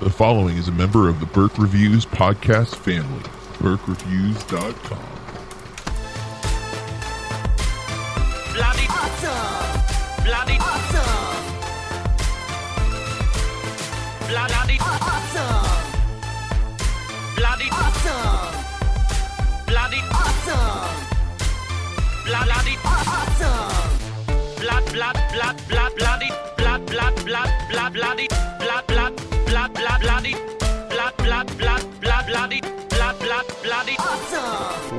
The following is a member of the Burke Reviews podcast family. BurkeReviews.com. Bloody awesome! Bloody awesome! Bloody awesome! Bloody awesome! Bloody awesome! Bloody awesome! Blood, blood, blood, blood, bloody, blood, blood, blood, blood, bloody,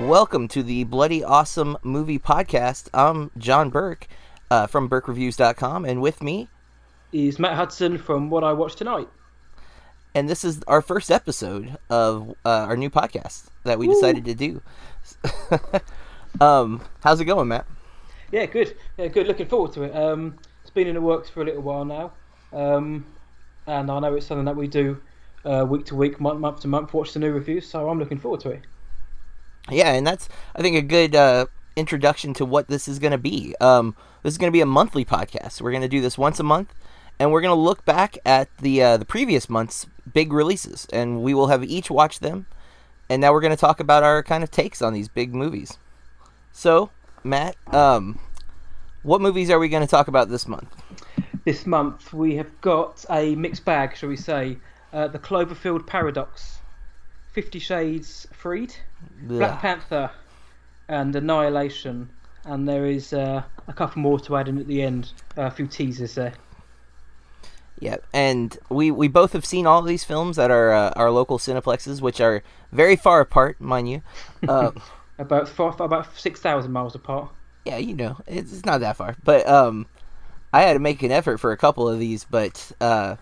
Welcome to the Bloody Awesome Movie Podcast. I'm John Burke uh, from BurkeReviews.com, and with me, is Matt Hudson from What I Watched Tonight. and this is our first episode of uh, our new podcast that we decided to do. um, how's it going, Matt? Yeah, good. Yeah, good. Looking forward to it. Um, it's been in the works for a little while now, um, and I know it's something that we do uh, week to week, month, month to month. Watch the new reviews, so I'm looking forward to it. Yeah, and that's I think a good uh, introduction to what this is going to be. Um, this is going to be a monthly podcast. We're going to do this once a month, and we're going to look back at the uh, the previous month's big releases, and we will have each watched them. And now we're going to talk about our kind of takes on these big movies. So, Matt, um, what movies are we going to talk about this month? This month we have got a mixed bag, shall we say? Uh, the Cloverfield Paradox, Fifty Shades Freed, Black Panther, and Annihilation. And there is uh, a couple more to add in at the end. a few teasers there. Yeah, and we, we both have seen all of these films at our uh, our local cineplexes, which are very far apart, mind you. Uh, About five, about six thousand miles apart. yeah, you know, it's, it's not that far. But um, I had to make an effort for a couple of these, but uh,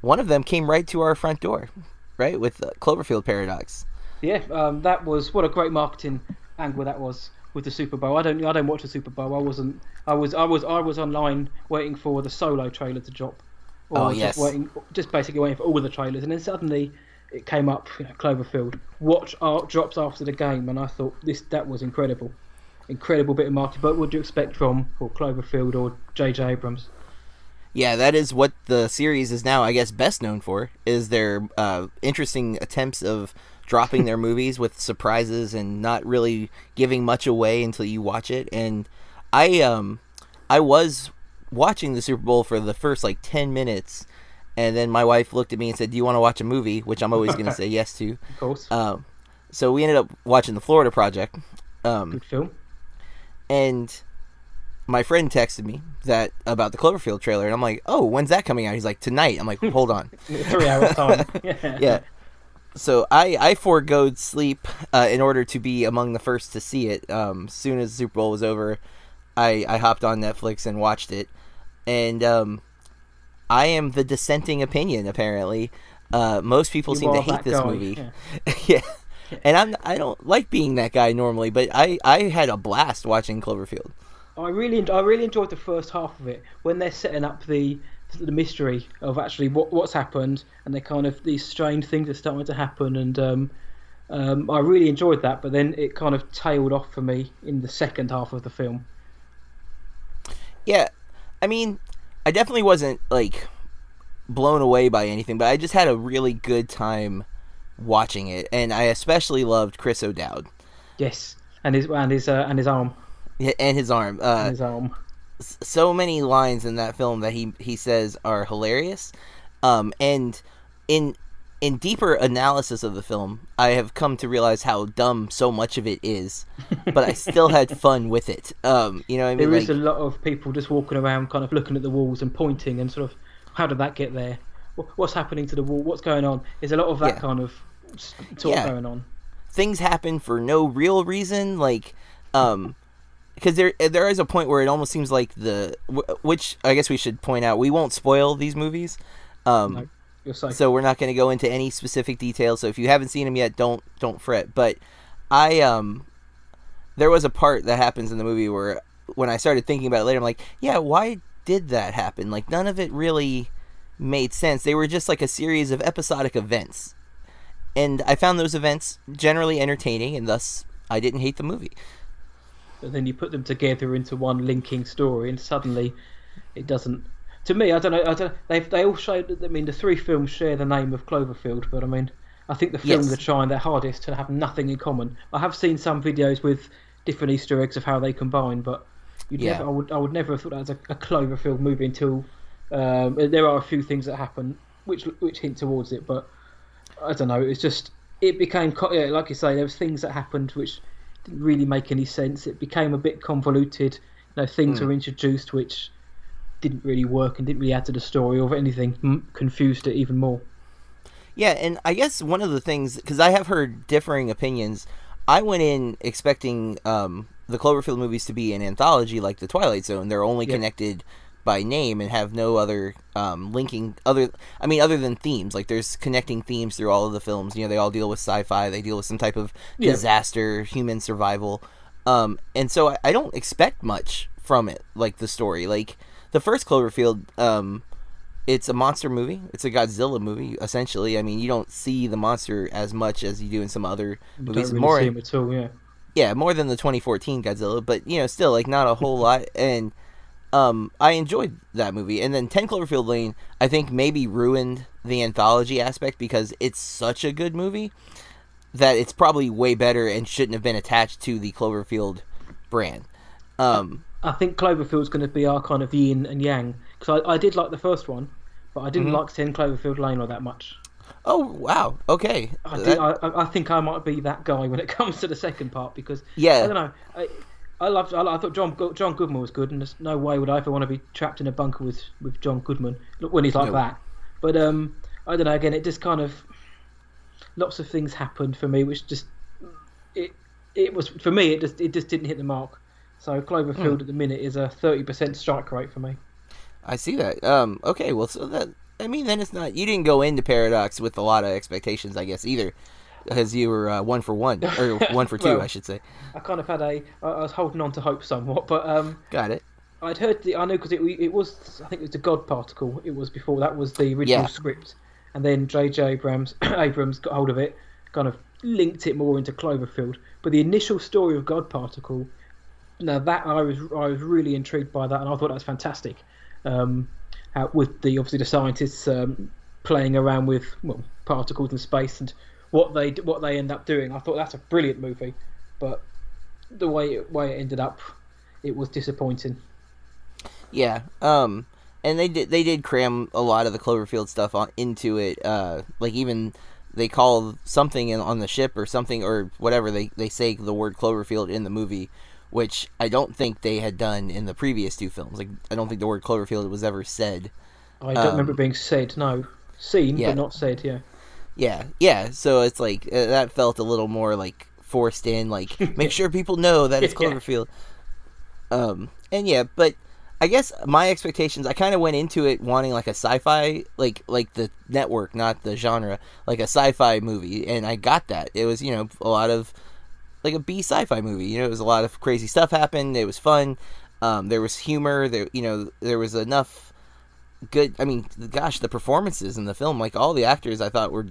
one of them came right to our front door, right with uh, Cloverfield Paradox. Yeah, um, that was what a great marketing angle that was with the Super Bowl. I don't, I don't watch the Super Bowl. I wasn't. I was, I was, I was online waiting for the solo trailer to drop. Or Oh, just yes. waiting, just basically waiting for all the trailers, and then suddenly it came up, you know, Cloverfield. Watch art drops after the game, and I thought this that was incredible, incredible bit of marketing. But what do you expect from or Cloverfield or J.J. Abrams? Yeah, that is what the series is now, I guess, best known for is their uh, interesting attempts of dropping their movies with surprises and not really giving much away until you watch it. And I, um, I was watching the Super Bowl for the first like ten minutes, and then my wife looked at me and said, "Do you want to watch a movie?" Which I'm always going to say yes to. Of course, Um, so we ended up watching the Florida Project. Um, good film. and my friend texted me that about the Cloverfield trailer, and I'm like, "Oh, when's that coming out?" He's like, "Tonight." I'm like, "Hold on." Three hours time. yeah. So I I foregoed sleep uh, in order to be among the first to see it. Um, as soon as the Super Bowl was over, I I hopped on Netflix and watched it, and um, I am the dissenting opinion. Apparently, uh, most people You seem to hate this guy, movie. yeah. yeah. And I'm I don't like being that guy normally, but I I had a blast watching Cloverfield. I really, I really enjoyed the first half of it when they're setting up the the mystery of actually what what's happened, and they kind of these strange things are starting to happen, and um, um, I really enjoyed that. But then it kind of tailed off for me in the second half of the film. Yeah, I mean, I definitely wasn't like blown away by anything, but I just had a really good time watching it, and I especially loved Chris O'Dowd Yes, and his and his uh, and his arm, Yeah, and his arm. and Uh, his arm. so many lines in that film that he he says are hilarious, um, and in in deeper analysis of the film, I have come to realize how dumb so much of it is, but I still had fun with it. Um, you know what I mean? There is Like- a lot of people just walking around, kind of looking at the walls and pointing and sort of, how did that get there? What's happening to the wall? What's going on? There's a lot of that Yeah. kind of talk Yeah. going on. things happen for no real reason like um because there there is a point where it almost seems like the which I guess we should point out we won't spoil these movies um No. So we're not going to go into any specific details so if you haven't seen them yet don't don't fret but I um there was a part that happens in the movie where when I started thinking about it later I'm like yeah why did that happen like none of it really made sense they were just like a series of episodic events and I found those events generally entertaining, and thus I didn't hate the movie. But then you put them together into one linking story, and suddenly it doesn't to me, I don't know. I don't. They they all show. I mean, the three films share the name of Cloverfield, but I mean, I think the films Yes. are trying their hardest to have nothing in common. I have seen some videos with different Easter eggs of how they combine, but you'd Yeah. never, I would I would never have thought that was a, a Cloverfield movie until um, there are a few things that happen which which hint towards it, but I don't know. It's just it became yeah, like you say, there was things that happened which didn't really make any sense. It became a bit convoluted. You know, things were introduced which didn't really work and didn't really add to the story, or anything, m- confused it even more. Yeah, and I guess one of the things because I have heard differing opinions. I went in expecting um, the Cloverfield movies to be an anthology like the Twilight Zone. They're only Yeah. connected by name and have no other um, linking other. I mean, other than themes. Like there's connecting themes through all of the films. You know, they all deal with sci-fi. They deal with some type of Yeah. disaster, human survival. Um, and so I, I don't expect much from it, like the story. Like the first Cloverfield, um, it's a monster movie. It's a Godzilla movie, essentially. I mean, you don't see the monster as much as you do in some other movies. really more, see him at all. Yeah. yeah, more than the 2014 Godzilla, but you know, still like not a whole lot. And um, I enjoyed that movie. And then 10 Cloverfield Lane, I think maybe ruined the anthology aspect because it's such a good movie that it's probably way better and shouldn't have been attached to the Cloverfield brand. Um, I think Cloverfield's going to be our kind of yin and yang because I, I did like the first one, but I didn't Mhm. like 10 Cloverfield Lane all that much. oh wow, okay, I, That- did, I, I I think I might be that guy when it comes to the second part because Yeah. I don't know. I, loved. I, I thought John John Goodman was good, and there's no way would I ever want to be trapped in a bunker with with John Goodman when he's like No. that. But um, I don't know. Again, it just kind of lots of things happened for me, which just it it was for me. It just it just didn't hit the mark. So Cloverfield Hmm. at the minute is a thirty percent strike rate for me. I see that. Um, okay, well, so that I mean, then it's not. You didn't go into Paradox with a lot of expectations, I guess, either, because you were uh, one for one or one for two, Well- I should say. I kind of had a. I was holding on to hope somewhat, but um, Got it. I'd heard the I know because it it was I think it was the God Particle. It was before that was the original Yeah. script, and then J.J. Abrams Abrams got hold of it, kind of linked it more into Cloverfield. But the initial story of God Particle, now that I was I was really intrigued by that, and I thought that was fantastic. Um, with the obviously the scientists um, playing around with well, particles in space and what they what they end up doing, I thought that's a brilliant movie. But the way it, way it ended up, it was disappointing. Yeah. Um, and they did they did cram a lot of the Cloverfield stuff on into it. Uh, like even they call something in, on the ship or something or whatever they they say the word Cloverfield in the movie, which I don't think they had done in the previous two films. Like I don't think the word Cloverfield was ever said. I don't remember Um, it being said. No, seen yeah. but not said. Yeah. Yeah, yeah. So it's like uh, that felt a little more like forced in. Like make sure people know that it's Yeah. Cloverfield. Um, and yeah, but I guess my expectations. I kind of went into it wanting like a sci-fi, like like the network, not the genre, like a sci-fi movie, and I got that. It was you know a lot of like a B sci-fi movie. You know, it was a lot of crazy stuff happened. It was fun. Um, there was humor. There, you know, there was enough good. I mean, gosh, the performances in the film, like all the actors, I thought were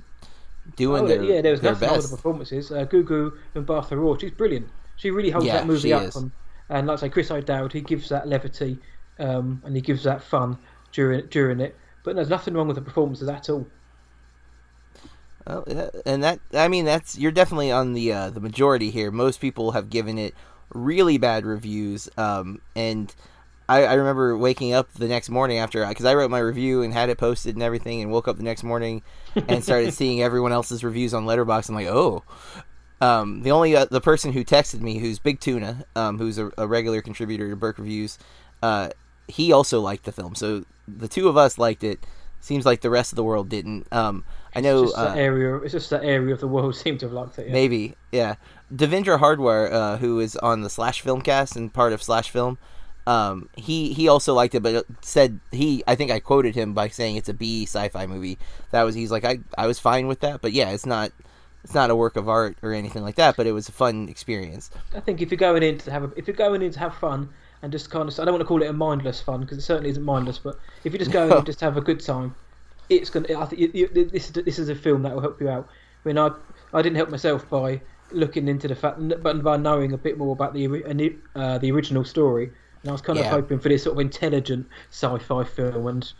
doing Oh, their, yeah, there was their nothing wrong with best. the performances. Uh, Gugu Mbatha-Raw, she's brilliant. She really holds Yeah, that movie up. And, and like I say, Chris O'Dowd, he gives that levity um, and he gives that fun during during it. But there's nothing wrong with the performances at all. Well, yeah, and that I mean that's you're definitely on the uh, the majority here. Most people have given it really bad reviews, um, and I, I remember waking up the next morning after because I wrote my review and had it posted and everything, and woke up the next morning and started seeing everyone else's reviews on Letterboxd. I'm like, oh. Um, the only uh, the person who texted me, who's Big Tuna, um, who's a, a regular contributor to Burke Reviews, uh, he also liked the film. So the two of us liked it. Seems like the rest of the world didn't. Um, I know. It's just uh, area. It's just that area of the world seemed to have liked it. Yeah. Maybe, yeah. Devindra Hardawar, uh, who is on the Slash Film cast and part of Slash Film, um, he he also liked it, but said he. I think I quoted him by saying it's a B sci-fi movie. That was he's like I I was fine with that, but yeah, it's not it's not a work of art or anything like that, but it was a fun experience. I think if you're going in to have a, if you're going in to have fun and just kind of I don't want to call it a mindless fun because it certainly isn't mindless, but if you're just going in just have a good time, it's gonna. I think you, you, this is this is a film that will help you out. I mean, I I didn't help myself by looking into the fact, but by knowing a bit more about the uh, the original story. And I was kind Yeah. of hoping for this sort of intelligent sci-fi film, and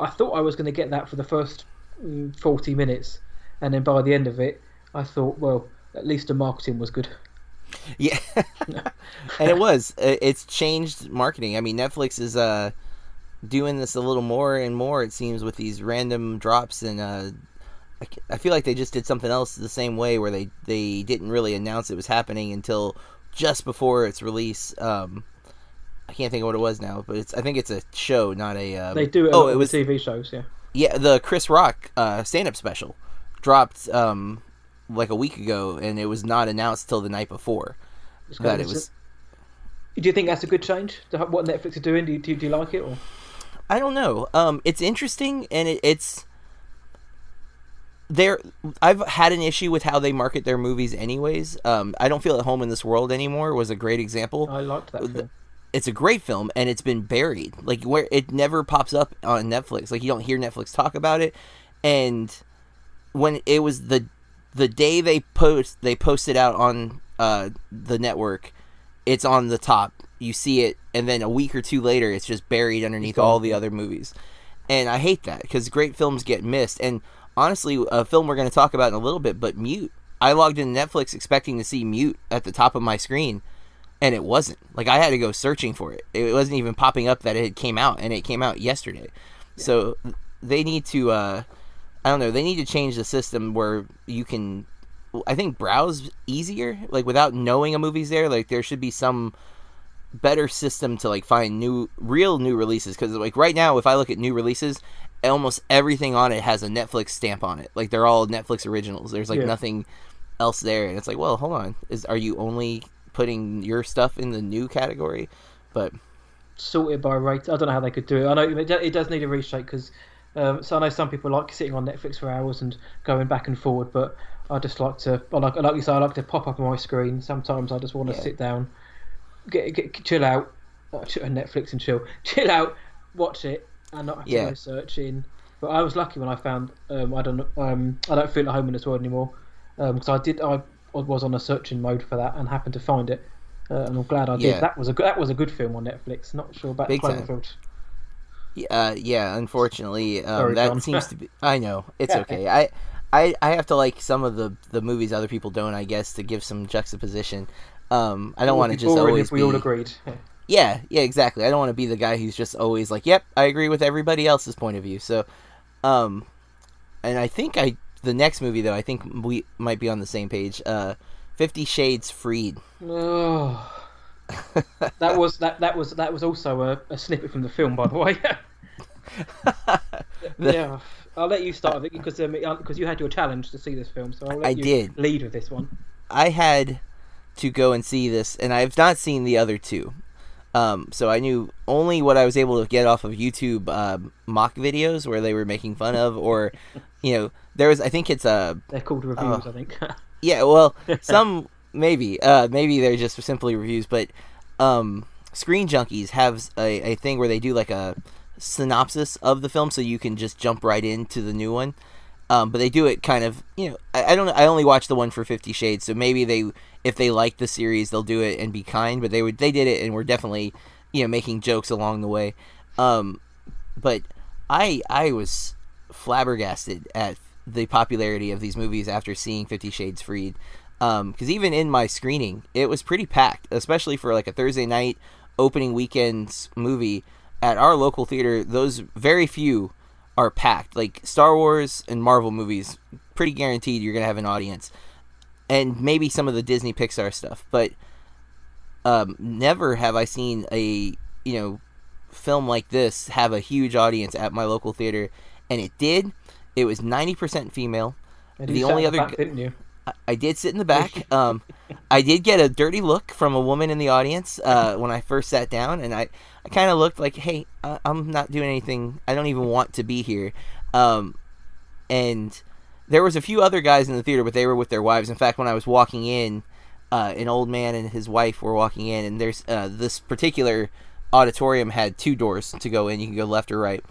I thought I was going to get that for the first mm, forty minutes, and then by the end of it, I thought, well, at least the marketing was good. Yeah, and it was. It's changed marketing. I mean, Netflix is uh doing this a little more and more. It seems with these random drops, and uh, I feel like they just did something else the same way, where they they didn't really announce it was happening until just before its release. Um, I can't think of what it was now, but it's I think it's a show, not a. Um, They do it. Oh, it was TV shows, yeah. yeah, the Chris Rock uh, stand-up special dropped um, like a week ago, and it was not announced till the night before that it was. Do you think that's a good change to what Netflix are doing? Do you, do you, do you like it or? I don't know. Um, it's interesting, and it, it's there. I've had an issue with how they market their movies, anyways. Um, I don't feel at home in this world anymore. Was a great example. I liked that film. It's a great film and it's been buried. Like where it never pops up on netflix. Like you don't hear netflix talk about it. And when it was the the day they post they posted out on uh the network it's on the top. You see it and then a week or two later it's just buried underneath all the other movies. And i hate that because great films get missed. And honestly a film we're going to talk about in a little bit but mute. I logged into netflix expecting to see mute at the top of my screen and it wasn't. Like i had to go searching for it. It wasn't even popping up that it came out and it came out yesterday. So they need to uh i don't know they need to change the system where you can i think browse easier like without knowing a movie's there. Like there should be some better system to like find new real new releases. Because like right now if i look at new releases almost everything on it has a netflix stamp on it. Like they're all netflix originals. There's like Yeah. nothing else there. And it's like well hold on. Is are you only putting your stuff in the new category but sorted by rate. I don't know how they could do it. I know it, does need a reshape because. Um, so I know some people like sitting on Netflix for hours and going back and forward, but I just like to, I like, like you say, I like to pop up on my screen. Sometimes I just want to Yeah. sit down, get, get chill out, uh, ch- Netflix and chill, chill out, watch it, and not have to Yeah. go searching. But I was lucky when I found um, I don't um, I don't feel at home in this world anymore Um because I did I was on a searching mode for that and happened to find it. Uh, and I'm glad I did. Yeah. That was a good, that was a good film on Netflix. Not sure about Big time. Cloverfield. Uh, yeah, unfortunately, um, Sorry, that seems to be. I know it's okay. I, I, I have to like some of the the movies other people don't. I guess to give some juxtaposition. Um, I don't want to just always if we be. all agreed. Yeah. Yeah, yeah, exactly. I don't want to be the guy who's just always like, "Yep, I agree with everybody else's point of view." So, um, and I think I the next movie though I think we might be on the same page. Uh, Fifty Shades Freed. Oh. that was that that was that was also a, a snippet from the film, by the way. yeah, I'll let you start with it because um, because you had your challenge to see this film, so I'll let I you did. lead with this one. I had to go and see this, and I've not seen the other two. Um, so I knew only what I was able to get off of YouTube uh, mock videos where they were making fun of, or you know, there was I think it's a They're called reviews, Oh. I think. yeah, well, some maybe, uh, maybe they're just simply reviews, but um, Screen Junkies has a, a thing where they do like a synopsis of the film, so you can just jump right into the new one. Um, but they do it kind of, you know, I, I don't. I only watched the one for Fifty Shades, so maybe they, if they like the series, they'll do it and be kind. But they would, they did it, and were definitely, you know, making jokes along the way. Um, but I, I was flabbergasted at the popularity of these movies after seeing Fifty Shades Freed. Because even in my screening, it was pretty packed, especially for like a Thursday night opening weekend's movie at our local theater. Those very few are packed. Like Star Wars and Marvel movies, pretty guaranteed you're gonna have an audience, and maybe some of the Disney Pixar stuff. But um, never have I seen a you know film like this have a huge audience at my local theater, and it did. It was ninety percent female. And The only other back, didn't you? I- I did sit in the back. Um, I did get a dirty look from a woman in the audience uh, when I first sat down, and I, I kind of looked like, "Hey, uh, I'm not doing anything. I don't even want to be here." Um, and there was a few other guys in the theater, but they were with their wives. In fact, when I was walking in, uh, an old man and his wife were walking in, and there's uh, this particular auditorium had two doors to go in. You can go left or right.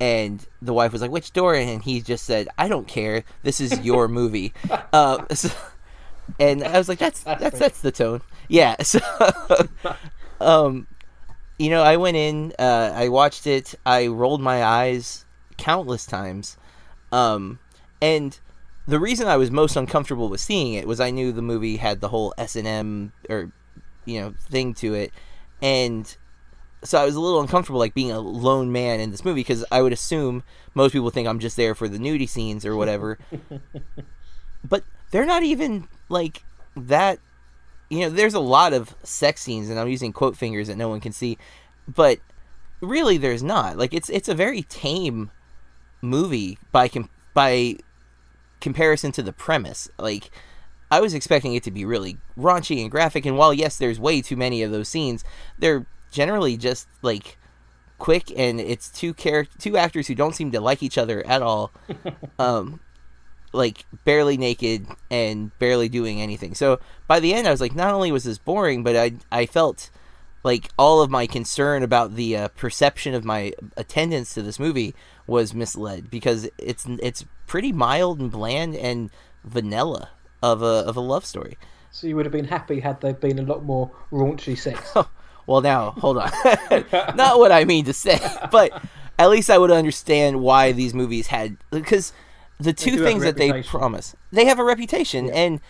And the wife was like, "Which door?" And he just said, "I don't care. This is your movie." uh, so- and I was like, "That's That's that's the tone." Yeah. So, um, You know, I went in, uh, I watched it, I rolled my eyes countless times, um, and the reason I was most uncomfortable with seeing it was I knew the movie had the whole S and M or you know thing to it, and so I was a little uncomfortable like being a lone man in this movie because I would assume most people think I'm just there for the nudie scenes or whatever, but they're not even like that. You know, there's a lot of sex scenes, and I'm using quote fingers that no one can see, but really, there's not. Like, it's it's a very tame movie by com- by comparison to the premise. Like, I was expecting it to be really raunchy and graphic, and while yes, there's way too many of those scenes, they're generally just like quick, and it's two character two actors who don't seem to like each other at all. um, like barely naked and barely doing anything. So by the end, I was like, not only was this boring, but I I felt like all of my concern about the uh, perception of my attendance to this movie was misled because it's it's pretty mild and bland and vanilla of a of a love story. So you would have been happy had there been a lot more raunchy sex. Well, now hold on, not what I mean to say, but at least I would understand why these movies had because the two do have a things that they promise they have a reputation and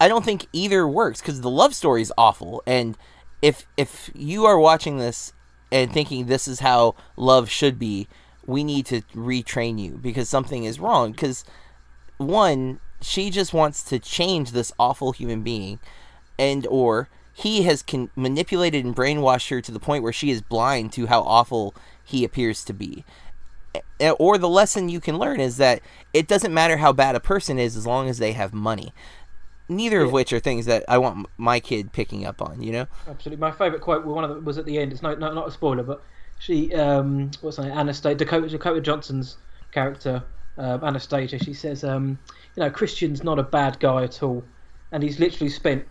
i don't think either works because the love story is awful and if if you are watching this and thinking this is how love should be we need to retrain you because something is wrong because one she just wants to change this awful human being and or he has con- manipulated and brainwashed her to the point where she is blind to how awful he appears to be or the lesson you can learn is that it doesn't matter how bad a person is as long as they have money. Neither of which are things that I want m- my kid picking up on. You know? Absolutely. My favourite quote, one of them was at the end. It's no, no, not a spoiler, but she, um, what's her name? Anastasia, Dakota, Dakota Johnson's character, um, Anastasia. She says, um, you know, Christian's not a bad guy at all, and he's literally spent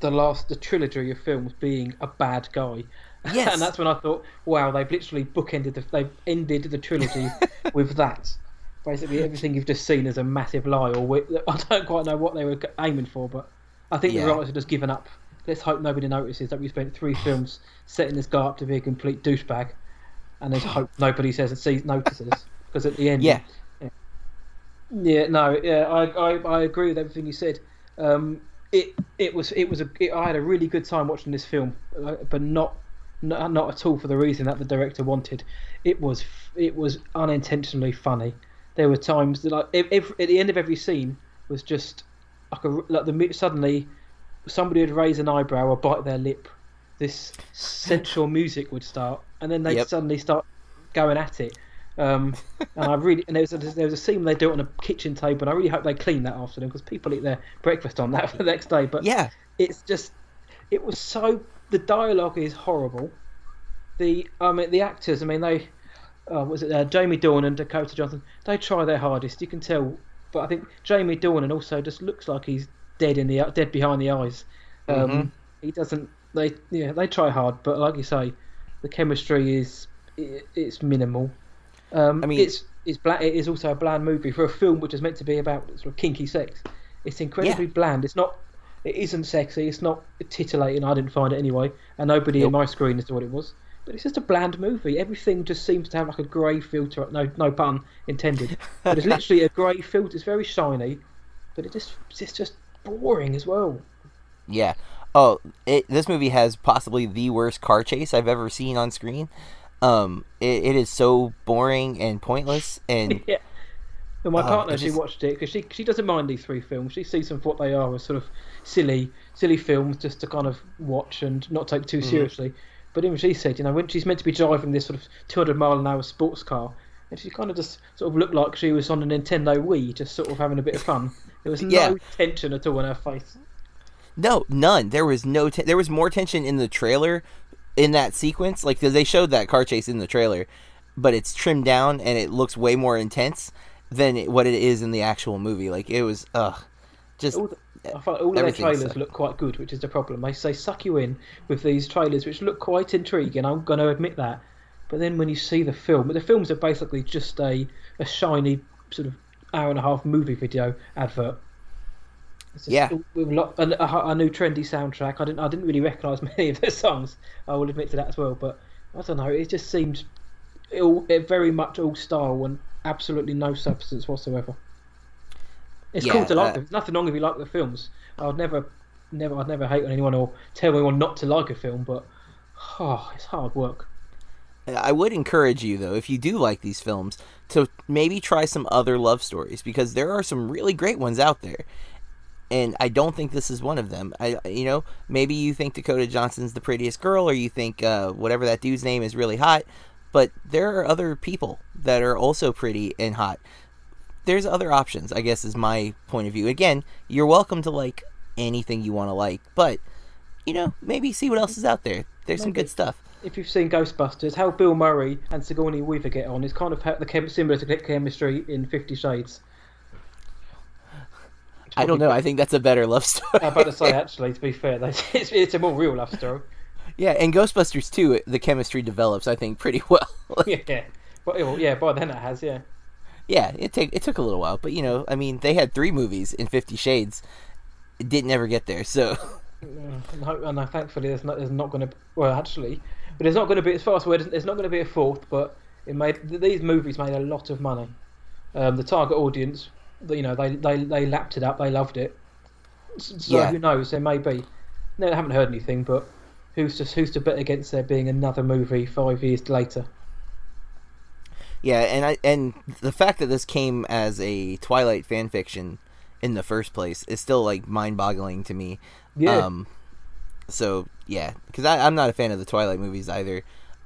the last the trilogy of films being a bad guy. Yes. and that's when I thought, wow, they've literally bookended the they've ended the trilogy with that. Basically, everything you've just seen is a massive lie, or I don't quite know what they were aiming for, but I think Yeah. the writers have just given up. Let's hope nobody notices that we spent three films setting this guy up to be a complete douchebag, and let's hope nobody says it sees notices because at the end, Yeah. yeah, no, yeah, I, I, I agree with everything you said. Um, it it was it was a it, I had a really good time watching this film, uh, but not, not not at all for the reason that the director wanted. It was it was unintentionally funny. There were times that like ev ev at the end of every scene was just like a like the suddenly somebody would raise an eyebrow or bite their lip. This sensual music would start, and then they Yep. suddenly start going at it. Um, and I really and there was a, there was a scene they do it on a kitchen table, and I really hope they clean that after them because people eat their breakfast on that for the next day. But Yeah. it's just it was so the dialogue is horrible. The I mean the actors, I mean they uh, was it uh, Jamie Dornan and Dakota Johnson? They try their hardest. You can tell, but I think Jamie Dornan also just looks like he's dead in the dead behind the eyes. Um, Mhm. He doesn't. They yeah they try hard, but like you say, the chemistry is it, it's minimal. Um, I mean- it's it's bla- it is also a bland movie for a film which is meant to be about sort of kinky sex. It's incredibly bland. It's not. It isn't sexy. It's not titillating. I didn't find it anyway, and nobody in my screen to what it was. But it's just a bland movie. Everything just seems to have like a grey filter. No, no pun intended. But it's literally a grey filter. It's very shiny, but it just it's just boring as well. Yeah. Oh, it, this movie has possibly the worst car chase I've ever seen on screen. Um, it, it is so boring and pointless, and yeah. And my Oh, partner, she just- watched it because she she doesn't mind these three films. She sees them for what they are, as sort of silly silly films just to kind of watch and not take too Mm-hmm. seriously. But even she said, you know, when she's meant to be driving this sort of 200 mile an hour sports car, and she kind of just sort of looked like she was on a Nintendo Wii, just sort of having a bit of fun. There was no Yeah. tension at all in her face. no, none. There was no. Te- there was more tension in the trailer, in that sequence. like they showed that car chase in the trailer, but it's trimmed down and it looks way more intense than it, what it is in the actual movie. Like it was, ugh, just all the, I find all their trailers sucked. look quite good, which is the problem. They say suck you in with these trailers, which look quite intriguing. I'm going to admit that. But then when you see the film, the films are basically just a, a shiny sort of hour and a half movie video advert. Just Yeah. with a, lot, a, a, a new trendy soundtrack. I didn't I didn't really recognise many of the songs. I will admit to that as well. But I don't know. It just seems all, it very much all style and absolutely no substance whatsoever. It's Yeah, cool to like uh, them. There's nothing wrong if you like the films. I'd never, never, I'd never hate on anyone or tell anyone not to like a film, but oh, it's hard work. I would encourage you though, if you do like these films, to maybe try some other love stories because there are some really great ones out there. And I don't think this is one of them. I, you know, maybe you think Dakota Johnson's the prettiest girl, or you think uh, whatever that dude's name is really hot. But there are other people that are also pretty and hot. There's other options, I guess, is my point of view. Again, you're welcome to like anything you want to like, but you know, maybe see what else is out there. There's some good stuff. If you've seen Ghostbusters, how Bill Murray and Sigourney Weaver get on is kind of the chem- similar to chemistry in Fifty Shades. I don't know. I think that's a better love story. I'm about to say, actually, to be fair, it's, it's a more real love story. Yeah, and Ghostbusters 2, the chemistry develops, I think, pretty well. yeah, but yeah, by then it has, yeah. yeah, it take it took a little while, but you know, I mean, they had three movies in Fifty Shades. It didn't ever get there, so No, no, thankfully there's not there's not going to well actually, but there's not going to be as far as word. There's not going to be a fourth, but it made these movies made a lot of money. Um, the target audience, you know, they, they they lapped it up. They loved it. So Yeah. who knows? There may be. No, I haven't heard anything, but who's to who's to bet against there being another movie five years later? yeah, and I and the fact that this came as a Twilight fan fiction in the first place is still like mind-boggling to me. Yeah. Um, so yeah, because I'm not a fan of the Twilight movies either.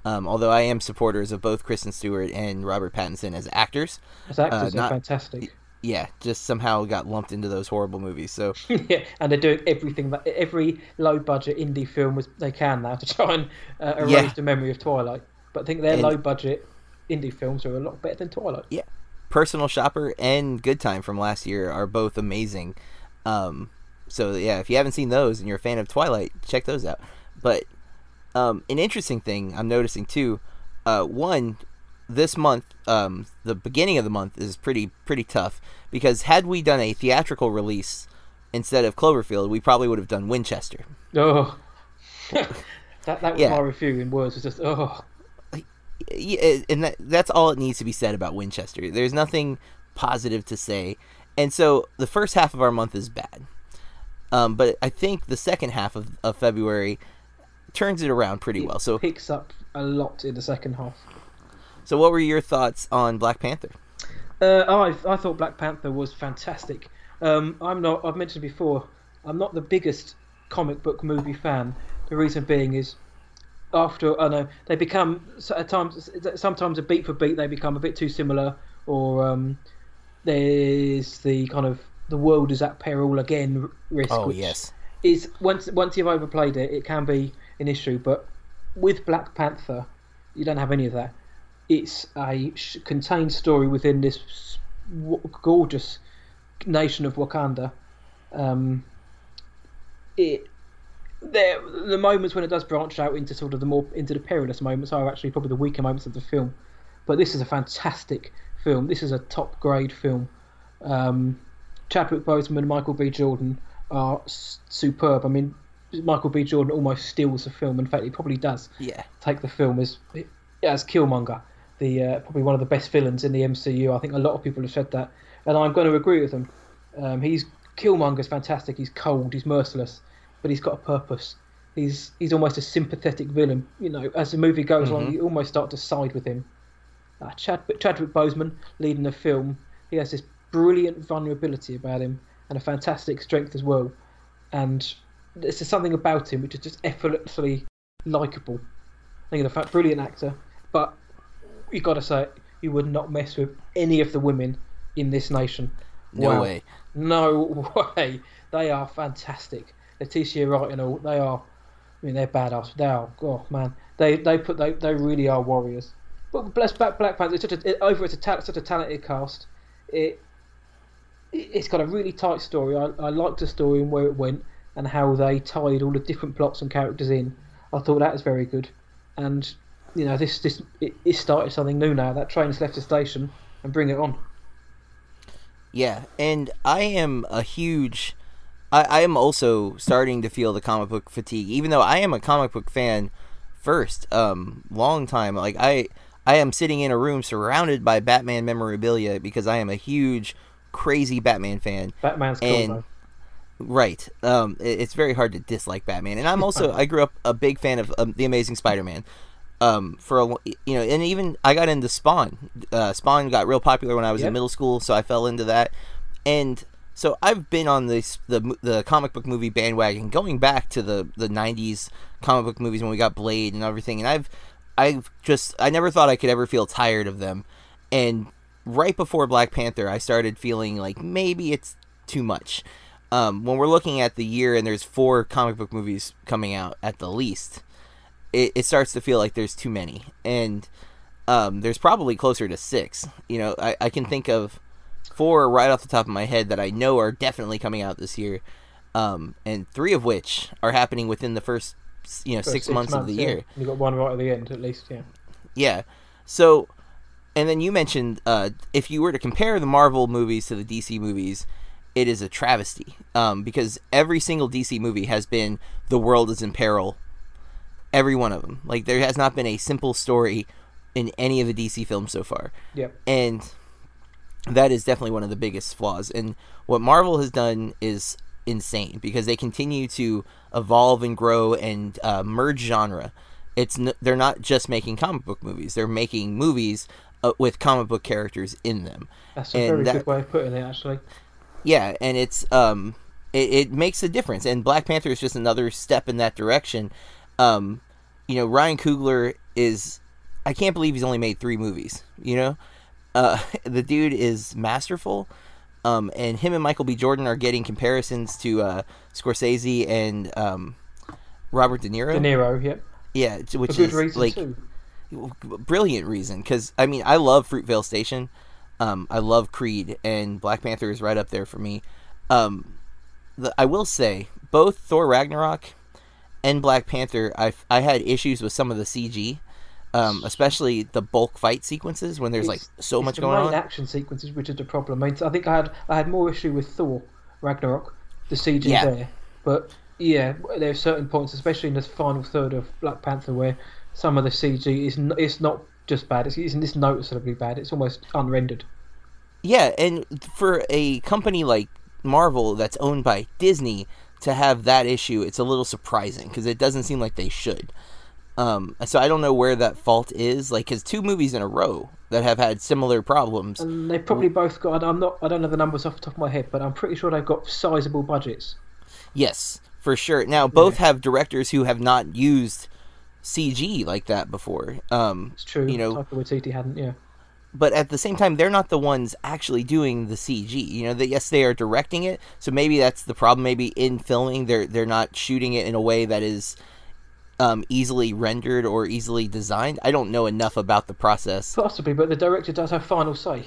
Um, although I am supporters of both Kristen Stewart and Robert Pattinson as actors. As actors, uh, not- fantastic. Yeah, just somehow got lumped into those horrible movies. So yeah, and they're doing everything that every low budget indie film was they can now to try and uh, erase Yeah. the memory of Twilight. But I think their And- low budget indie films are a lot better than Twilight. yeah, Personal Shopper and Good Time from last year are both amazing. Um, so yeah, if you haven't seen those and you're a fan of Twilight, check those out. But um, an interesting thing I'm noticing too, uh, one this month, um, the beginning of the month is pretty pretty tough because had we done a theatrical release instead of Cloverfield, we probably would have done Winchester. Oh, that that was Yeah. my review in words. Was just oh, yeah, and that, that's all it needs to be said about Winchester. There's nothing positive to say, and so the first half of our month is bad. Um, but I think the second half of, of February turns it around pretty well. So, picks up a lot in the second half. So what were your thoughts on Black Panther? Uh, I I thought Black Panther was fantastic. Um, I'm not. I've mentioned before. I'm not the biggest comic book movie fan. The reason being is after I know they become at times sometimes a beat for beat they become a bit too similar, or um, there's the kind of the world is at peril again risk. Oh which yes, is once once you've overplayed it, it can be an issue. But with Black Panther, you don't have any of that. It's a contained story within this gorgeous nation of Wakanda. Um, it there the moments when it does branch out into sort of the more into the perilous moments are actually probably the weaker moments of the film. But this is a fantastic film. This is a top grade film. Um, Chadwick Boseman and Michael B. Jordan are s- superb. I mean, Michael B. Jordan almost steals the film. In fact, he probably does yeah, take the film as as Killmonger, the uh, probably one of the best villains in the MCU. I think a lot of people have said that, and I'm going to agree with them. Um, he's Killmonger's fantastic. He's cold. He's merciless, but he's got a purpose. He's he's almost a sympathetic villain. You know, as the movie goes on, you almost start to side with him. Uh, Chad, Chadwick Boseman leading the film, he has this brilliant vulnerability about him and a fantastic strength as well. And there's just something about him which is just effortlessly likable. I think he's a brilliant actor, but you got to say it, you would not mess with any of the women in this nation. no Wow. way. No way. They are fantastic. Letitia Wright and all. They are. I mean, they're badass. They are. Oh man, they they put they they really are warriors. But bless Black Black Panther. It's such a it, over. It's a ta- such a talented cast. It it- it's got a really tight story. I I liked the story and where it went and how they tied all the different plots and characters in. I thought that was very good. And you know, this this it, it started something new now. That train has left the station and bring it on. Yeah, and I am a huge. I, I am also starting to feel the comic book fatigue, even though I am a comic book fan first. Um, long time. Like I, I am sitting in a room surrounded by Batman memorabilia because I am a huge, crazy Batman fan. Batman's cool And- though. Right. Um, it- it's very hard to dislike Batman, and I'm also I grew up a big fan of um, the Amazing Spider-Man. Um, for a, you know, and even I got into Spawn. Uh, Spawn got real popular when I was Yep. in middle school, so I fell into that, and so I've been on this the the comic book movie bandwagon going back to the the '90s comic book movies when we got Blade and everything, and I've I've just I never thought I could ever feel tired of them, and right before Black Panther, I started feeling like maybe it's too much. Um, when we're looking at the year and there's four comic book movies coming out at the least, it, it starts to feel like there's too many. And um, there's probably closer to six. You know, I, I can think of four right off the top of my head that I know are definitely coming out this year, um, and three of which are happening within the first, you know, First six, months, of the yeah. year. You got one right at the end, at least. Yeah. Yeah. So, and then you mentioned uh, if you were to compare the Marvel movies to the DC movies, it is a travesty um, because every single DC movie has been the world is in peril. Every one of them. Like there has not been a simple story in any of the DC films so far, Yep. and that is definitely one of the biggest flaws. And what Marvel has done is insane because they continue to evolve and grow and uh, merge genre. It's n- they're not just making comic book movies; they're making movies uh, with comic book characters in them. That's a And very that- good way of putting it, actually. Yeah, and it's um, it, it makes a difference. And Black Panther is just another step in that direction. Um, you know, Ryan Coogler is. I can't believe he's only made three movies. You know, uh, the dude is masterful. Um, and him and Michael B. Jordan are getting comparisons to uh, Scorsese and um, Robert De Niro. De Niro, yep. Yeah, which is like too. brilliant reason because I mean I love Fruitvale Station, um, I love Creed, and Black Panther is right up there for me. Um, the, I will say both Thor Ragnarok and Black Panther, I I had issues with some of the CG, um, especially the bulk fight sequences when there's like so it's much the going main on. action sequences which is the problem. I, mean, I think I had I had more issue with Thor Ragnarok, the CG Yeah. there, but yeah, there's certain points, especially in the final third of Black Panther, where some of the CG is n- it's not just bad; it's, it's, it's noticeably bad. It's almost unrendered. Yeah, and for a company like Marvel that's owned by Disney to have that issue, it's a little surprising because it doesn't seem like they should. Um, so I don't know where that fault is. Like, because two movies in a row that have had similar problems. And they probably both got. I'm not. I don't know the numbers off the top of my head, but I'm pretty sure they've got sizable budgets. Yes, for sure. Now both have directors who have not used CG like that before. Um, It's true. You know, Taika Waititi hadn't. Yeah. But at the same time, they're not the ones actually doing the CG. You know, that yes, they are directing it. So maybe that's the problem. Maybe in filming, they're they're not shooting it in a way that is um, easily rendered or easily designed. I don't know enough about the process. Possibly, but the director does have final say.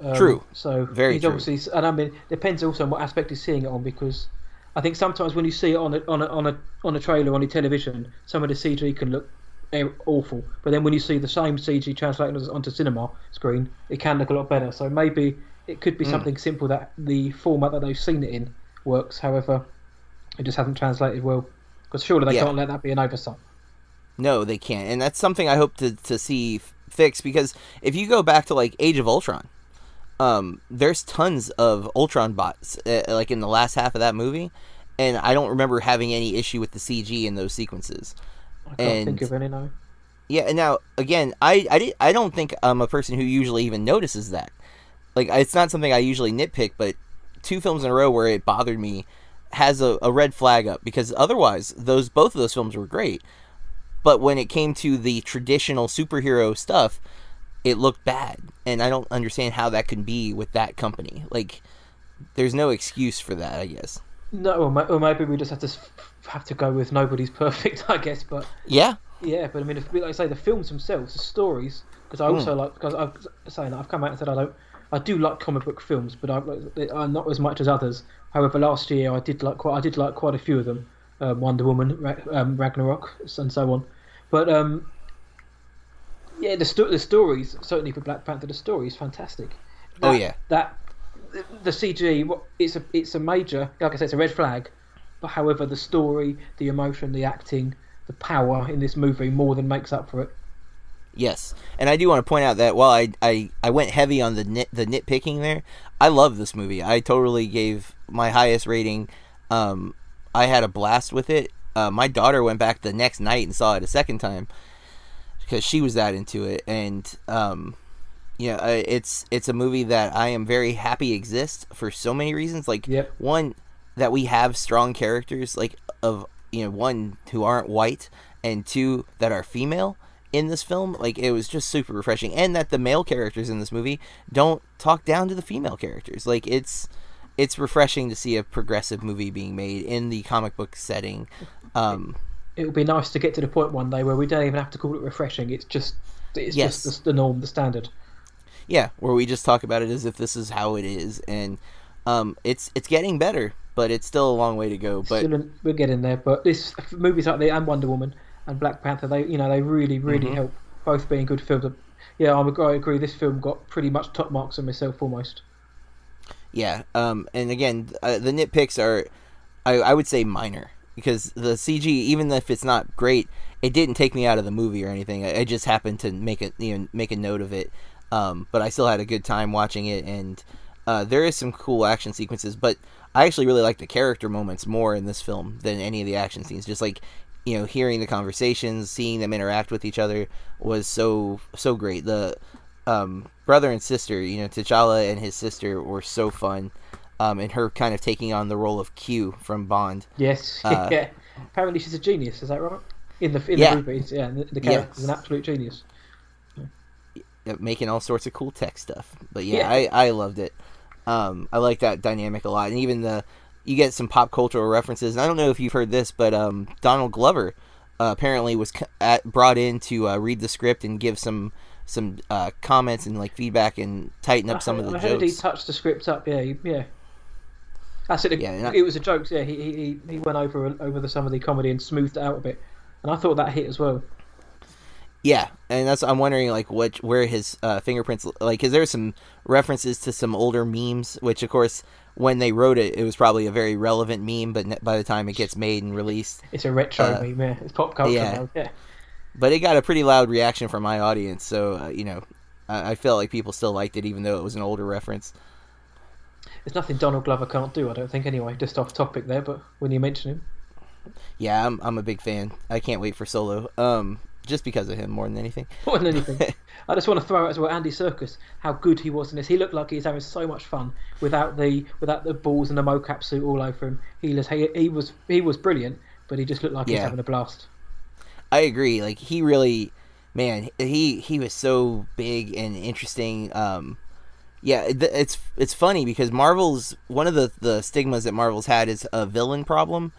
Um, True. So Very he's true. obviously, and I mean, it depends also on what aspect he's seeing it on because I think sometimes when you see it on a on a on a on a trailer on your television, some of the CG can look eh, awful, but then when you see the same CG translated onto cinema screen, it can look a lot better. So maybe it could be Hmm. something simple that the format that they've seen it in works. However, it just hasn't translated well. Because surely they Yeah. can't let that be an oversight. No, they can't, and that's something I hope to to see f- fixed because if you go back to like Age of Ultron, um, there's tons of Ultron bots uh, like in the last half of that movie, and I don't remember having any issue with the CG in those sequences. I can't think And- of any no. Yeah, and now again, I I, did, I don't think I'm a person who usually even notices that. Like it's not something I usually nitpick, but two films in a row where it bothered me has a, a red flag up because otherwise those both of those films were great. But when it came to the traditional superhero stuff, it looked bad, and I don't understand how that can be with that company. Like, there's no excuse for that, I guess. No, or, ma- or maybe we just have to have to go with nobody's perfect, I guess. But Yeah, yeah, but I mean, if, like I say, the films themselves, the stories, because I also like because I'm saying that I've come out and said I don't, I do like comic book films, but I, I'm not as much as others. However, last year I did like quite, I did like quite a few of them, um, Wonder Woman, Ra- um, Ragnarok, and so on. But um, yeah, the sto- the stories certainly for Black Panther, the story is fantastic. Oh, yeah. that the- the CG, what- it's a it's a major, like I said, it's a red flag. But however, the story, the emotion, the acting, the power in this movie more than makes up for it. Yes, and I do want to point out that while I I, I went heavy on the nit the nitpicking there, I love this movie. I totally gave my highest rating. Um, I had a blast with it. Uh, my daughter went back the next night and saw it a second time because she was that into it, and um, yeah, it's it's a movie that I am very happy exists for so many reasons. Like Yep. one that we have strong characters, like of you know one who aren't white, and two that are female in this film. Like it was just super refreshing, and that the male characters in this movie don't talk down to the female characters. Like it's it's refreshing to see a progressive movie being made in the comic book setting. Um, It would be nice to get to the point one day where we don't even have to call it refreshing. It's just it's Yes. just the, the norm, the standard. yeah, where we just talk about it as if this is how it is, and um, it's it's getting better, but it's still a long way to go. But Still, in- we're getting there, but this movies like the and Wonder Woman and Black Panther, they you know they really really Mm-hmm. help both being good films. Yeah, I'm, I agree. This film got pretty much top marks on myself almost. Yeah, um, and again, uh, the nitpicks are, I, I would say minor because the CG, even if it's not great, it didn't take me out of the movie or anything. I, I just happened to make a you know make a note of it, um, but I still had a good time watching it, and uh, there is some cool action sequences. But I actually really like the character moments more in this film than any of the action scenes. Just like you know, hearing the conversations, seeing them interact with each other was so so great. The um, brother and sister, you know, T'Challa and his sister were so fun. Um, and her kind of taking on the role of Q from Bond. Yes, Uh, yeah. Apparently she's a genius. Is that right? In the in Yeah. the movies, yeah. The, the character's an absolute genius. uh, making all sorts of cool tech stuff. But yeah, Yeah. I, I loved it. Um, I like that dynamic a lot, and even the you get some pop cultural references. And I don't know if you've heard this, but um, Donald Glover uh, apparently was at, brought in to uh, read the script and give some some uh, comments and like feedback and tighten up I some heard, of the I heard he jokes. touched the script up. Yeah, he, yeah. That's it. Yeah, it was a joke. Yeah, he, he, he- he went over over the, some of the comedy and smoothed it out a bit, and I thought that hit as well. Yeah, and that's I'm wondering like what where his uh, fingerprints like because there's some references to some older memes, which of course when they wrote it, it was probably a very relevant meme, but by the time it gets made and released, It's a retro Uh, meme. Yeah, it's pop culture. yeah. now, yeah. but it got a pretty loud reaction from my audience. So uh, you know, I-, I felt like people still liked it, even though it was an older reference. There's nothing Donald Glover can't do. I don't think anyway. Just off topic there, but when you mention him, Yeah, I'm I'm a big fan. I can't wait for Solo. Um, just because of him more than anything. more than anything, I just want to throw out as well Andy Serkis, how good he was in this. He looked like he was having so much fun without the without the balls and the mocap suit all over him. He was he, he was he was brilliant, but he just looked like he was having a blast. I agree. Like he really, man, he he was so big and interesting. Um, yeah, it's it's funny because Marvel's one of the the stigmas that Marvel's had is a villain problem.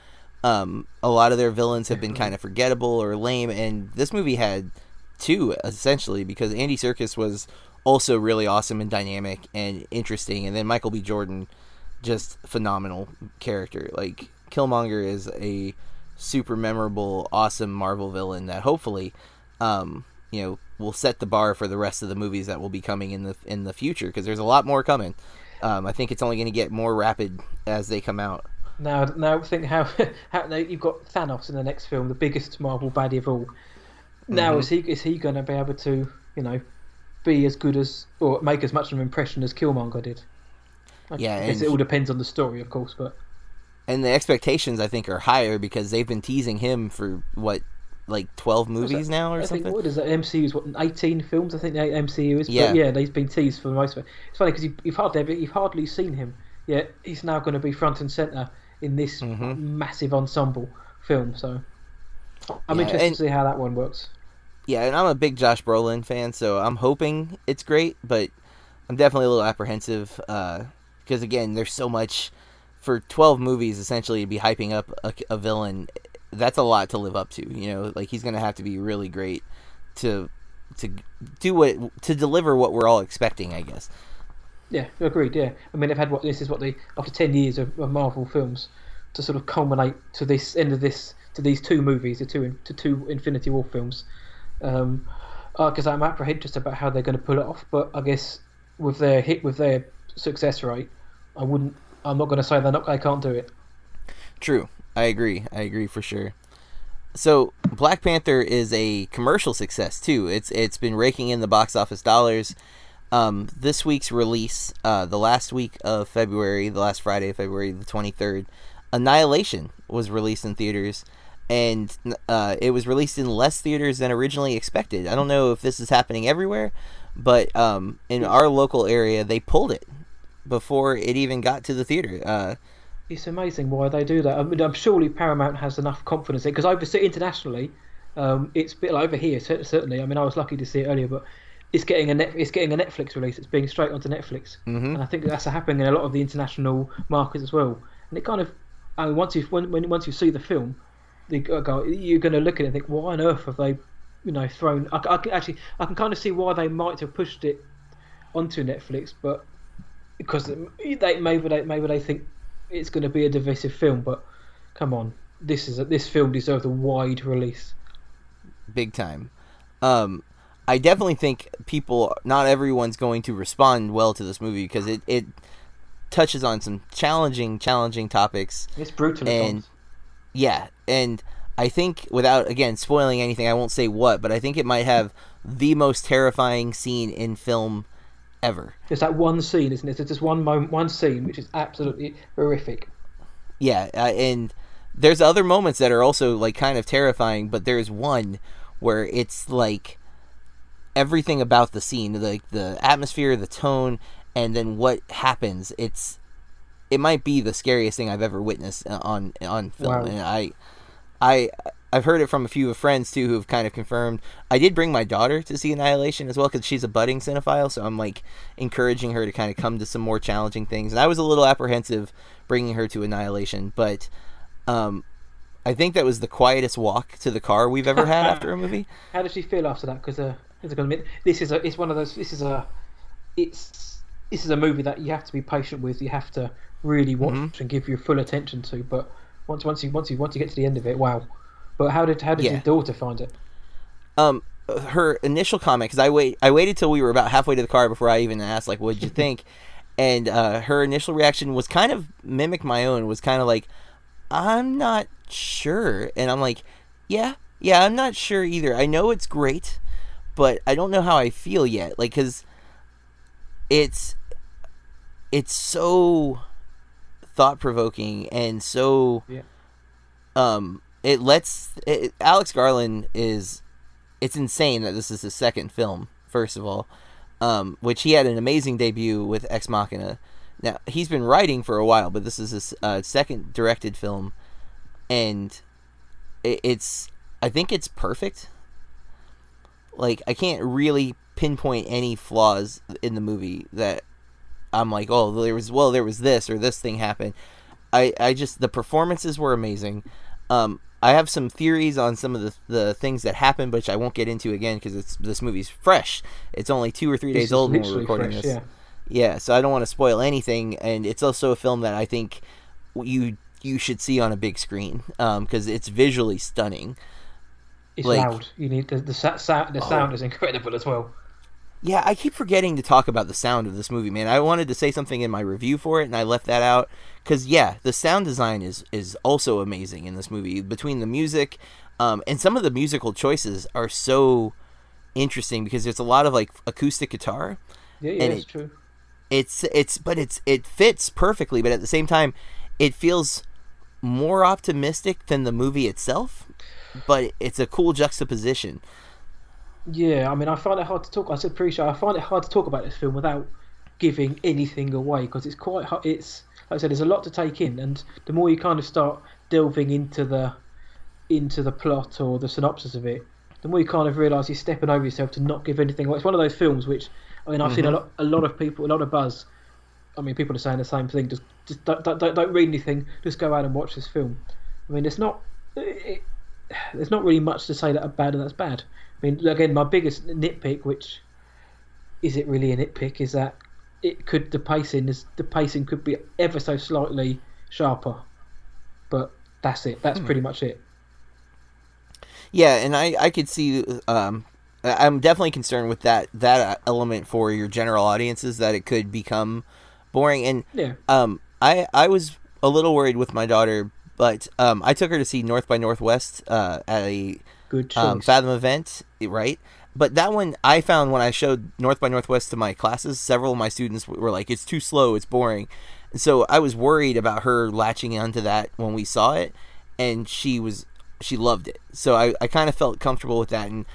Um, a lot of their villains have been kind of forgettable or lame, and this movie had two essentially because Andy Serkis was also really awesome and dynamic and interesting, and then Michael B. Jordan, just phenomenal character. Like Killmonger is a super memorable, awesome Marvel villain that hopefully, um, you know, will set the bar for the rest of the movies that will be coming in the in the future because there's a lot more coming. Um, I think it's only going to get more rapid as they come out. Now, now think how how now you've got Thanos in the next film, the biggest Marvel baddie of all. Now Mm-hmm. is he is he going to be able to you know be as good as or make as much of an impression as Killmonger did? I Yeah, guess and it all depends on the story, of course, but And the expectations I think are higher because they've been teasing him for what, like twelve movies now or I think something. what is that? MCU's what eighteen films? I think the MCU is. Yeah. But yeah, they've been teased for the most of it. It's funny because you, you've hardly you've hardly seen him. Yet he's now going to be front and center in this Mhm. massive ensemble film. So I'm Yeah, interested and- to see how that one works. Yeah, and I'm a big Josh Brolin fan, so I'm hoping it's great, but I'm definitely a little apprehensive because again, there's so much for 12 movies essentially to be hyping up a, a villain. That's a lot to live up to, you know. Like he's gonna have to be really great to to do what to deliver what we're all expecting, I guess. Yeah, agreed. Yeah, I mean they've had what this is what they after ten years of, of Marvel films to sort of culminate to this end of this to these two movies, the two to two Infinity War films. Um, because I'm apprehensive just about how they're going to pull it off, but I guess with their hit with their success rate, I wouldn't. I'm not going to say they're not. They can't do it. True. I agree. I agree for sure. So Black Panther is a commercial success too. It's it's been raking in the box office dollars. Um, this week's release, uh, the last week of February, the last Friday of February, the twenty third, Annihilation was released in theaters, and uh, it was released in less theaters than originally expected. I don't know if this is happening everywhere, but um, in our local area, they pulled it before it even got to the theater. Uh, It's amazing why they do that. I mean, I'm surely Paramount has enough confidence in because overseas internationally, um, it's a bit like over here certainly. I mean, I was lucky to see it earlier, but it's getting a net, it's getting a Netflix release. It's being straight onto Netflix, Mhm. and I think that's happening in a lot of the international markets as well. And it kind of, I mean, once you when, when once you see the film, you go, you're going to look at it and think, why on earth have they, you know, thrown? I, I can actually I can kind of see why they might have pushed it onto Netflix, but because they maybe they maybe they think it's going to be a divisive film, but come on, this is a, this film deserves a wide release. big time. Um, I definitely think people, not everyone's going to respond well to this movie because it, it touches on some challenging, challenging topics. It's brutal. And-. Yeah, and I think without again spoiling anything, I won't say what, but I think it might have the most terrifying scene in film ever. It's that one scene, isn't it? There's just one moment, one scene which is absolutely horrific. Yeah, uh, and there's other moments that are also like kind of terrifying, but there's one where it's like everything about the scene, like the atmosphere, the tone, and then what happens. It's it might be the scariest thing I've ever witnessed uh, on on film, Wow. and I I I've heard it from a few of friends too who've kind of confirmed. I did bring my daughter to see Annihilation as well because she's a budding cinephile, so I'm like encouraging her to kind of come to some more challenging things. And I was a little apprehensive bringing her to Annihilation, but um, I think that was the quietest walk to the car we've ever had after a movie. How does she feel after that? Because uh, it's gonna admit, this is a it's one of those. This is a it's this is a movie that you have to be patient with. You have to really watch Mhm. and give your full attention to. But once once you once you once you get to the end of it, wow. But how did how did Yeah. your daughter find it? um her initial comment because I wait I waited till we were about halfway to the car before I even asked like what did you think, and uh, her initial reaction was kind of mimic my own was kind of like I'm not sure and I'm like yeah yeah I'm not sure either I know it's great, but I don't know how I feel yet like because it's it's so thought provoking and so Yeah. um it lets it, Alex Garland is it's insane that this is his second film first of all um which he had an amazing debut with Ex Machina now he's been writing for a while but this is his uh, second directed film and it, it's I think it's perfect like I can't really pinpoint any flaws in the movie that I'm like, oh, there was well, there was this or this thing happened. I I just the performances were amazing. Um, I have some theories on some of the the things that happened, which I won't get into again because it's this movie's fresh. It's only two or three days old when we're recording fresh, this. Yeah. Yeah, so I don't want to spoil anything, and it's also a film that I think you you should see on a big screen because it's visually stunning. It's Like- loud. You need the the, sa- the sound is incredible as well. Yeah, I keep forgetting to talk about the sound of this movie, man. I wanted to say something in my review for it, and I left that out because yeah, the sound design is is also amazing in this movie. Between the music, um, and some of the musical choices are so interesting because there's a lot of like acoustic guitar. Yeah, yeah, it's it- true. It's it's but it's it fits perfectly, but at the same time, it feels more optimistic than the movie itself. But it's a cool juxtaposition. Yeah, I mean, I find it hard to talk. I said pre-show. I find it hard to talk about this film without giving anything away because it's quite. hu- It's like I said, there's a lot to take in, and the more you kind of start delving into the into the plot or the synopsis of it, the more you kind of realise you're stepping over yourself to not give anything away. It's one of those films which, I mean, I've seen a mm-hmm. lot, a lot of people, a lot of buzz. I mean, people are saying the same thing. Just, just don't, don't, don't don't read anything. Just go out and watch this film. I mean, it's not. It, there's not really much to say that bad and that's bad. I mean, again, my biggest nitpick, which is it really a nitpick, is that it could the pacing is the pacing could be ever so slightly sharper, but that's it. That's pretty much it. Yeah, and I I could see um I'm definitely concerned with that that element for your general audiences that it could become boring and Yeah, um I I was a little worried with my daughter but um I took her to see North by Northwest uh at a um, Fathom Event, right? But that one I found when I showed North by Northwest to my classes, several of my students were like, "It's too slow, it's boring," and so I was worried about her latching onto that when we saw it, and she was she loved it. So I, I kind of felt comfortable with that, and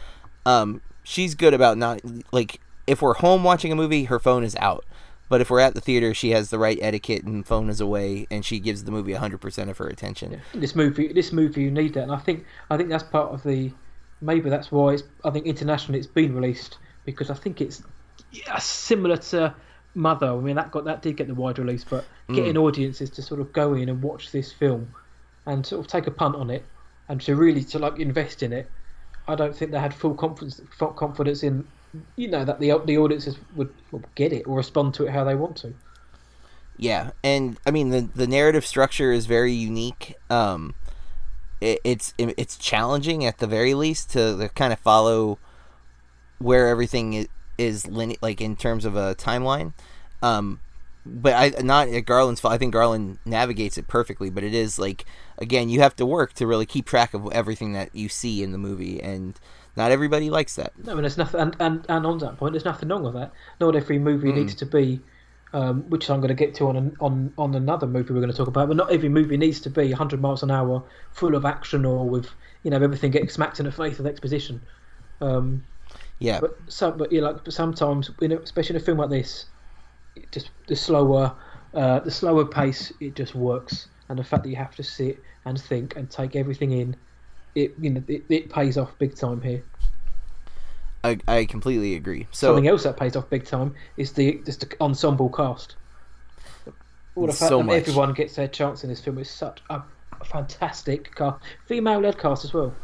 um, she's good about not like if we're home watching a movie, her phone is out. But if we're at the theater, she has the right etiquette and phone is away, and she gives the movie 100% of her attention. this movie this movie you need that. And i think i think that's part of the maybe that's why it's i think internationally it's been released because i think it's yeah, similar to mother. I mean that got that did get the wide release but mm. getting audiences to sort of go in and watch this film and sort of take a punt on it and to really to like invest in it i don't think they had full confidence full confidence in you know that the the audiences would, would get it or respond to it how they want to Yeah, and I mean the the narrative structure is very unique. Um, it, it's it, it's challenging at the very least to, to kind of follow where everything is, is line- like in terms of a timeline. Um, but I not at Garland's fault. I think Garland navigates it perfectly. But it is like again, you have to work to really keep track of everything that you see in the movie, and not everybody likes that. No, and there's nothing, and, and, and on that point, there's nothing wrong with that. Not every movie needs to be, um, which I'm going to get to on an, on on another movie we're going to talk about. But not every movie needs to be 100 miles an hour, full of action, or with you know everything getting smacked in the face with exposition. Um, Yeah, but some, but yeah, like but sometimes, you know, especially in a film like this, it just the slower, uh, the slower pace, it just works, and the fact that you have to sit and think and take everything in, it you know it, it pays off big time here. I, I completely agree. So Something else that pays off big time is the just the ensemble cast. All the fact So that much. everyone gets their chance in this film is such a, fantastic cast, female-led cast as well.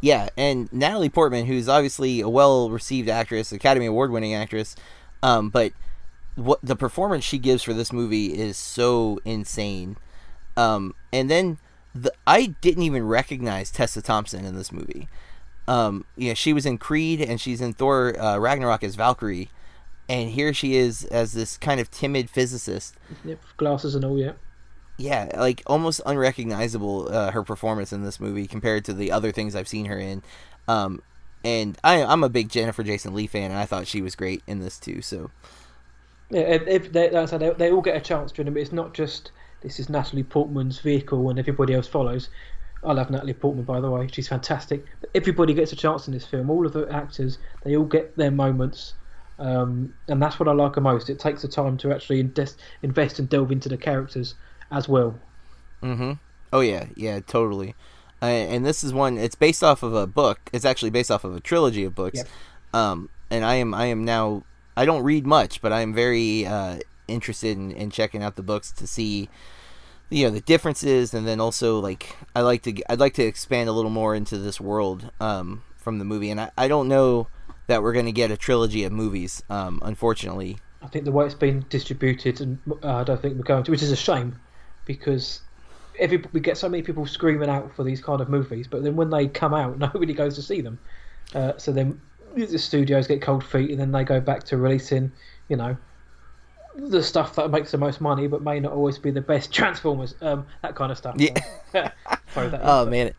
Yeah, and Natalie Portman, who's obviously a well-received actress, Academy Award-winning actress, um, but what the performance she gives for this movie is so insane. Um, and then the I didn't even recognize Tessa Thompson in this movie. Um, yeah, she was in Creed and she's in Thor uh, Ragnarok as Valkyrie, and here she is as this kind of timid physicist. Yep, glasses and all, yeah. Yeah, like almost unrecognizable uh, her performance in this movie compared to the other things I've seen her in. Um, and I, I'm a big Jennifer Jason Lee fan, and I thought she was great in this too. So Yeah, if, they, that's how they, they all get a chance during it. It's not just this is Natalie Portman's vehicle and everybody else follows. I love Natalie Portman, by the way. She's fantastic. But everybody gets a chance in this film. All of the actors, they all get their moments. Um, and that's what I like the most. It takes the time to actually invest, invest and delve into the characters as well. Mm-hmm. Oh yeah, yeah, totally. Uh, and this is one. It's based off of a book. It's actually based off of a trilogy of books. Yep. Um, and I am I am now. I don't read much, but I am very uh, interested in, in checking out the books to see, you know, the differences, and then also like I like to I'd like to expand a little more into this world um, from the movie. And I, I don't know that we're going to get a trilogy of movies. Um, unfortunately, I think the way it's been distributed, and uh, I don't think we're going to, which is a shame, because every we get so many people screaming out for these kind of movies, but then when they come out, nobody goes to see them. Uh, so then the studios get cold feet, and then they go back to releasing, you know, the stuff that makes the most money, but may not always be the best Transformers, um, that kind of stuff. Yeah. Sorry, that. oh man,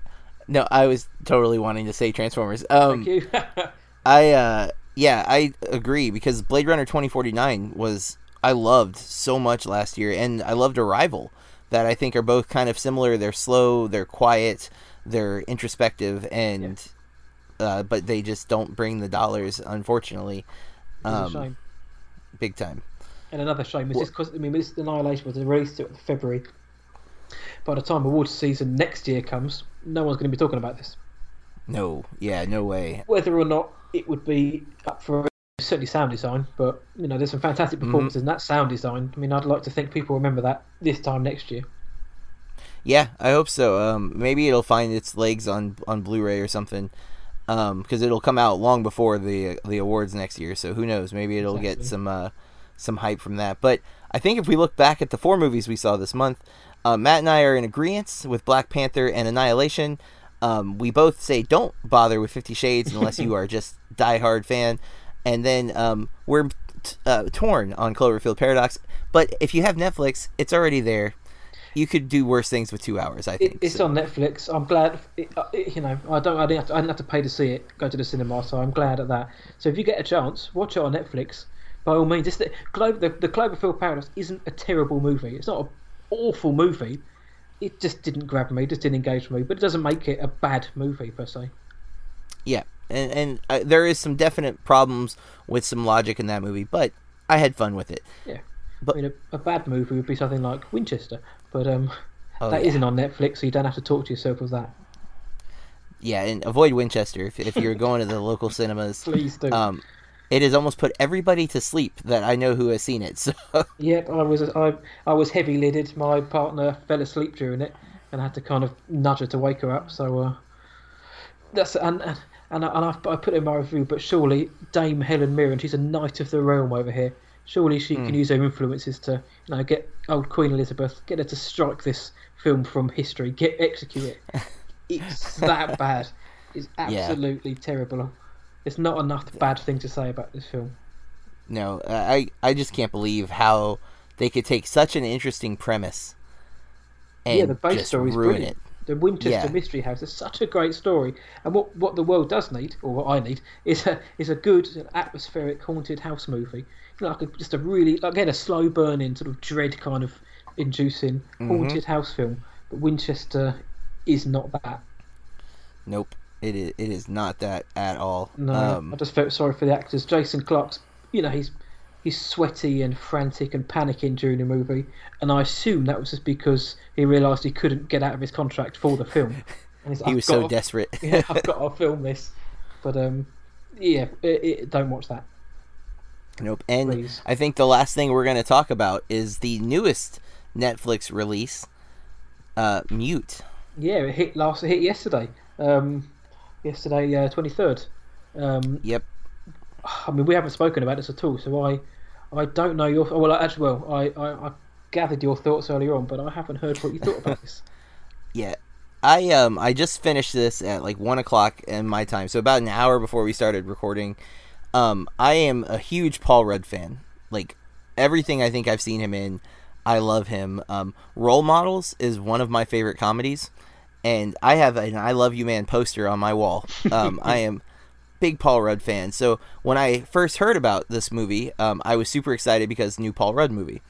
no, I was totally wanting to say Transformers. Um, Thank you. I uh yeah, I agree because Blade Runner 2049 was I loved so much last year and I loved Arrival that I think are both kind of similar. They're slow, they're quiet, they're introspective and uh but they just don't bring the dollars unfortunately. Um big time. And another shame is this because I mean this Annihilation was released in February. By the time awards season next year comes, no one's going to be talking about this. No, yeah, no way. Whether or not it would be up for certainly sound design, but you know there's some fantastic performances in that sound design. I mean, I'd like to think people remember that this time next year. Yeah, I hope so. Um, maybe it'll find its legs on on Blu-ray or something, because it'll come out long before the the awards next year. So who knows? Maybe it'll get some uh, some hype from that. But I think if we look back at the four movies we saw this month, uh, Matt and I are in agreement with Black Panther and Annihilation. Um, we both say don't bother with Fifty Shades unless you are just diehard fan, and then um, we're t- uh, torn on Cloverfield Paradox. But if you have Netflix, it's already there. you could do worse things with two hours. I think It, it's so. on Netflix. I'm glad. It, uh, it, you know, I don't. I didn't, have to, I didn't have to pay to see it. Go to the cinema, so I'm glad at that. So if you get a chance, watch it on Netflix. By all means, it's the, Glo- the, the Cloverfield Paradox isn't a terrible movie. It's not an awful movie. It just didn't grab me. Just didn't engage me. But it doesn't make it a bad movie per se. Yeah, and and uh, there is some definite problems with some logic in that movie, but I had fun with it. Yeah. But- I mean, a, a bad movie would be something like Winchester, but um, Oh, that yeah. not on Netflix, so you don't have to talk to yourself with that. Yeah, and avoid Winchester if, if you're going to the local cinemas. Please do. Um, it has almost put everybody to sleep that I know who has seen it. So Yep, I was I I was heavy lidded. My partner fell asleep during it, and I had to kind of nudge her to wake her up. So uh, that's and and and, I, and I, I put in my review. But surely Dame Helen Mirren, she's a knight of the realm over here. Surely she can use her influences to you know get old Queen Elizabeth, get her to strike this film from history, get execute it. It's that bad. It's absolutely terrible. There's not enough bad thing to say about this film. no, I I just can't believe how they could take such an interesting premise and yeah, the base just story is ruin brilliant. it. The Winchester Yeah. Mystery House is such a great story, and what what the world does need, or what I need, is a is a good atmospheric haunted house movie. You know, like a, just a really again a slow burning sort of dread kind of inducing Mm-hmm. haunted house film. But Winchester is not that. Nope, it is it is not that at all. No, Um, I just felt sorry for the actors. Jason Clarke's, you know, he's he's sweaty and frantic and panicking during the movie, and I assume that was just because he realised he couldn't get out of his contract for the film. He was so to- desperate. yeah, I've got to film this. But um, yeah, it, it, don't watch that. Nope. And Please. I think the last thing we're going to talk about is the newest Netflix release, uh, Mute. Yeah, it hit last. It hit yesterday. Um, yesterday, twenty third. um, Yep. I mean, we haven't spoken about this at all, so I, I don't know your. Well, actually, well, I, I, I gathered your thoughts earlier on, but I haven't heard what you thought about this. Yeah. I um I just finished this at like one o'clock in my time, so about an hour before we started recording. Um, I am a huge Paul Rudd fan. Like everything I think I've seen him in, I love him. Um, Role Models is one of my favorite comedies, and I have an "I Love You Man" poster on my wall. Um, I am big Paul Rudd fan. So when I first heard about this movie, um, I was super excited because new Paul Rudd movie,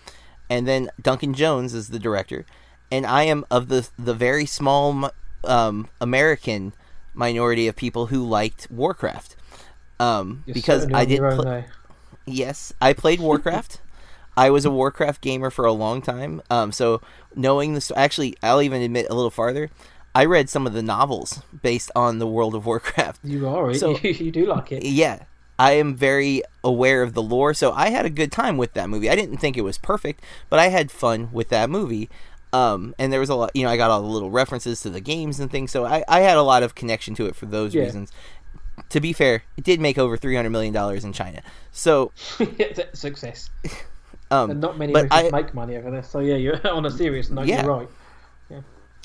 and then Duncan Jones is the director, and I am of the the very small um, American minority of people who liked Warcraft. Um, You're because certainly I did your own pl- Yes, I played Warcraft. I was a Warcraft gamer for a long time. Um, so knowing this, actually, I'll even admit a little farther. I read some of the novels based on the World of Warcraft. You are. So- you, you do like it. Yeah, I am very aware of the lore, so I had a good time with that movie. I didn't think it was perfect, but I had fun with that movie. Um, and there was a lot, you know, I got all the little references to the games and things, so I, I had a lot of connection to it for those Yeah. reasons. To be fair, it did make over three hundred million dollars in China, so Success. um, And not many but I- make money over there. So yeah, you're on a serious note. Yeah. You're right.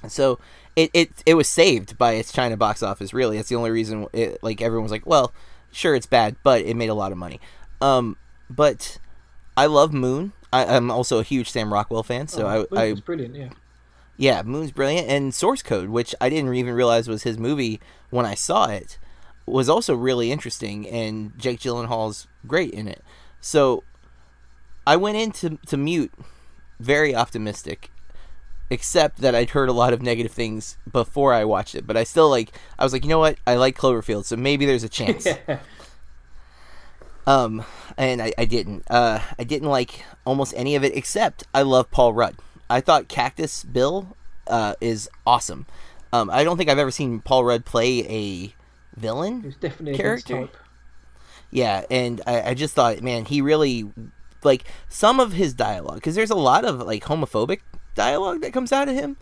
So it, it it was saved by its China box office. Really, that's the only reason. It, like everyone was like, well, sure, it's bad, but it made a lot of money. Um, but I love Moon. I, I'm also a huge Sam Rockwell fan, so Oh, I, I brilliant. Yeah. yeah, Moon's brilliant, and Source Code, which I didn't even realize was his movie when I saw it, was also really interesting, and Jake Gyllenhaal's great in it. So I went into to Mute very optimistic, except that I'd heard a lot of negative things before I watched it. But I still like, I was like, you know what? I like Cloverfield, so maybe there's a chance. Yeah. Um, and I, I didn't. Uh, I didn't like almost any of it except I love Paul Rudd. I thought Cactus Bill uh, is awesome. Um, I don't think I've ever seen Paul Rudd play a villain. It's definitely Character. type. Yeah, and I, I just thought, man, he really like some of his dialogue because there's a lot of like homophobic dialogue that comes out of him.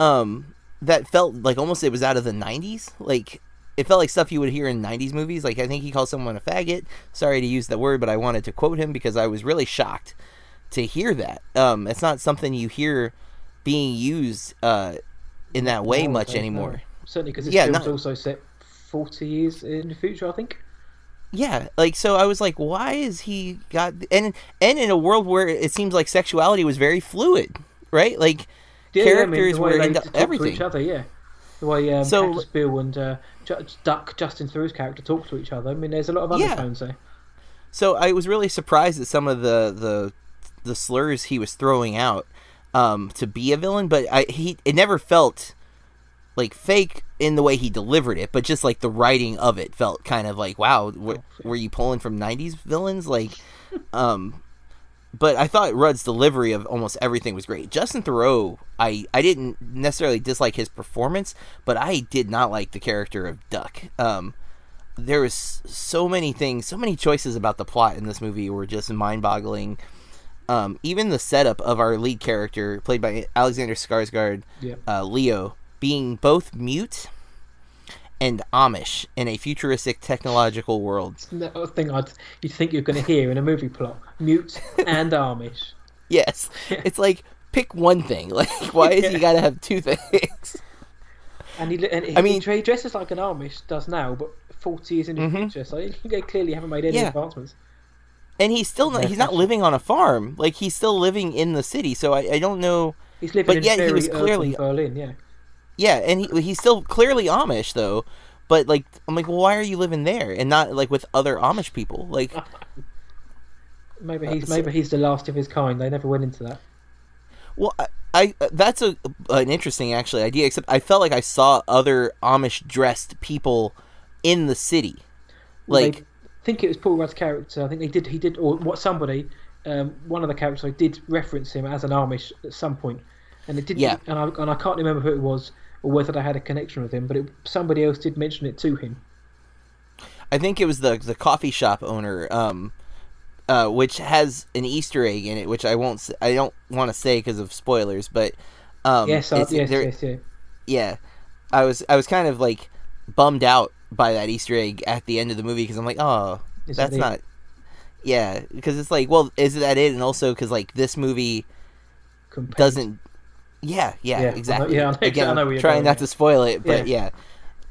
Um, that felt like almost it was out of the '90s. Like it felt like stuff you would hear in '90s movies. Like I think he called someone a faggot. Sorry to use that word, but I wanted to quote him because I was really shocked to hear that. Um, it's not something you hear being used uh, in that way much no. anymore. Certainly because this Yeah, film's not- also set 40 years in the future, I think. Yeah, like so I was like, why is he got and and in a world where it seems like sexuality was very fluid, right? Like Yeah, yeah, I mean, characters were into talk to everything. each other. Yeah, the way um, So- Cactus Bill and uh, Duck Justin Theroux's character talk to each other. I mean, there's a lot of Yeah. undertones there. So I was really surprised at some of the the the slurs he was throwing out um, to be a villain, but I he it never felt like fake in the way he delivered it, but just like the writing of it felt kind of like wow, w- were you pulling from '90s villains? Like, um, but I thought Rudd's delivery of almost everything was great. Justin Theroux, I I didn't necessarily dislike his performance, but I did not like the character of Duck. Um, there was so many things, so many choices about the plot in this movie were just mind-boggling. Um, even the setup of our lead character, played by Alexander Skarsgård, Yeah. uh, Leo, being both mute and Amish in a futuristic technological world. Another thing I'd you'd think you're going to hear in a movie plot: mute and Amish. Yes, it's like pick one thing. Like, why is he got to have two things? And he, and he, I mean- he dresses like an Amish does now, but 40 years in the Mhm. future. So they clearly haven't made any Yeah. advancements. And he's still not, he's not living on a farm. Like he's still living in the city. So I, I don't know. He's living But in yet he was clearly- Berlin. Yeah. Yeah, and he, he's still clearly Amish though. But like I'm like, well, why are you living there and not like with other Amish people? Like, Maybe he's so- maybe he's the last of his kind. They never went into that. well, I, I that's a an interesting actually idea. Except I felt like I saw other Amish dressed people in the city. Like, they- I think it was Paul Rudd's character. I think they did. He did, or what somebody, um, one of the characters, I did reference him as an Amish at some point, and it didn't. Yeah. And I and I can't remember who it was or whether I had a connection with him, but it, somebody else did mention it to him. I think it was the the coffee shop owner, um, uh, which has an Easter egg in it, which I won't. I don't want to say because of spoilers, but um, yes, I, yes, there- yes, yeah. yeah, I was I was kind of like bummed out by that Easter egg at the end of the movie because I'm like, oh, Is that's not. Yeah, because it's like, well, is that it? And also because like this movie Compared- doesn't. Yeah, yeah, Yeah, I know- exactly. yeah, I know- Again, I know you're trying going, not to spoil it, but yeah.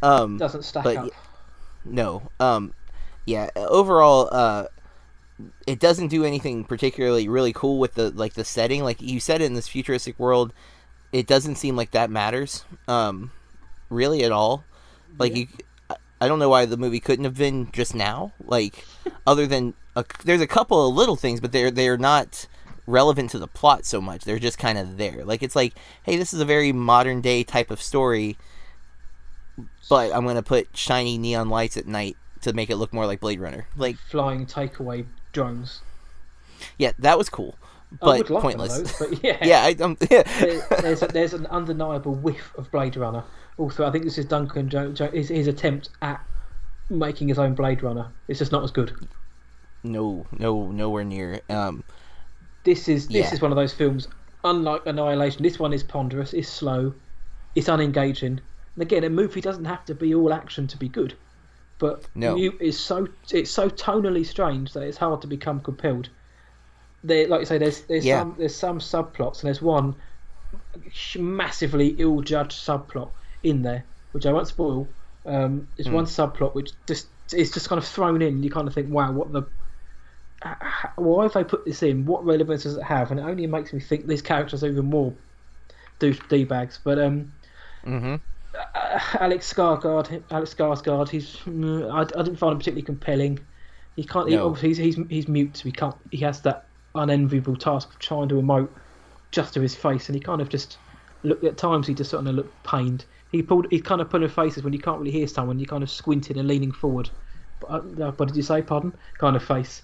Um, doesn't stack but up. no um yeah overall uh it doesn't do anything particularly really cool with the like the setting like you said in this futuristic world it doesn't seem like that matters um really at all like you I- i don't know why the movie couldn't have been just now like other than a, there's a couple of little things but they're they're not relevant to the plot so much they're just kind of there like it's like hey this is a very modern day type of story but I'm gonna put shiny neon lights at night to make it look more like Blade Runner. Like, Flying takeaway drones. yeah, that was cool, but like pointless. Those, but yeah, yeah, I, um, yeah. there, there's a, there's an undeniable whiff of Blade Runner. Also, I think this is Duncan Jones his, his attempt at making his own Blade Runner. It's just not as good. no, no, nowhere near. Um, This is this Yeah. is one of those films. Unlike Annihilation, this one is ponderous, it's slow, it's unengaging. And again, a movie doesn't have to be all action to be good, but No. you is so it's so tonally strange that it's hard to become compelled. There, like you say, there's there's Yeah. some there's some subplots, and there's one massively ill-judged subplot in there, which I won't spoil. Um, there's Hmm. one subplot which just is just kind of thrown in. You kind of think, wow, what the why have they put this in? What relevance does it have? And it only makes me think these characters are even more douche d bags. But um, mhm. uh, Alex Skarsgård, Alex Skarsgård, he's mm, I, I didn't find him particularly compelling. He can't. He, obviously, he's, he's he's mute. So he can't. He has that unenviable task of trying to emote just to his face, and he kind of just looked at times. He just sort of looked pained. He pulled. He kind of put in faces when you can't really hear someone. You're kind of squinting and leaning forward. But, uh, what did you say? Pardon? Kind of face.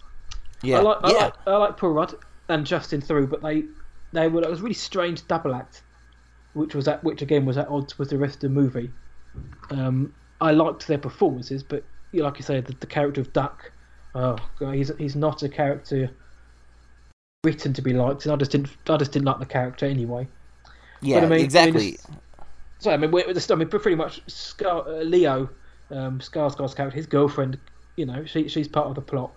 Yeah, I like, I yeah, like, I like Paul Rudd and Justin Theroux, but they, they were it was a really strange double act, which was at which again was at odds with the rest of the movie. Um, I liked their performances, but you like you say, the, the character of Duck, oh God, he's he's not a character written to be liked, and I just didn't I just didn't like the character anyway. yeah, I mean- I mean, exactly. So I mean, we're, we're- I mean, pretty much Scar, uh, Leo, um, Skarsgård's character, his girlfriend, you know, she she's part of the plot,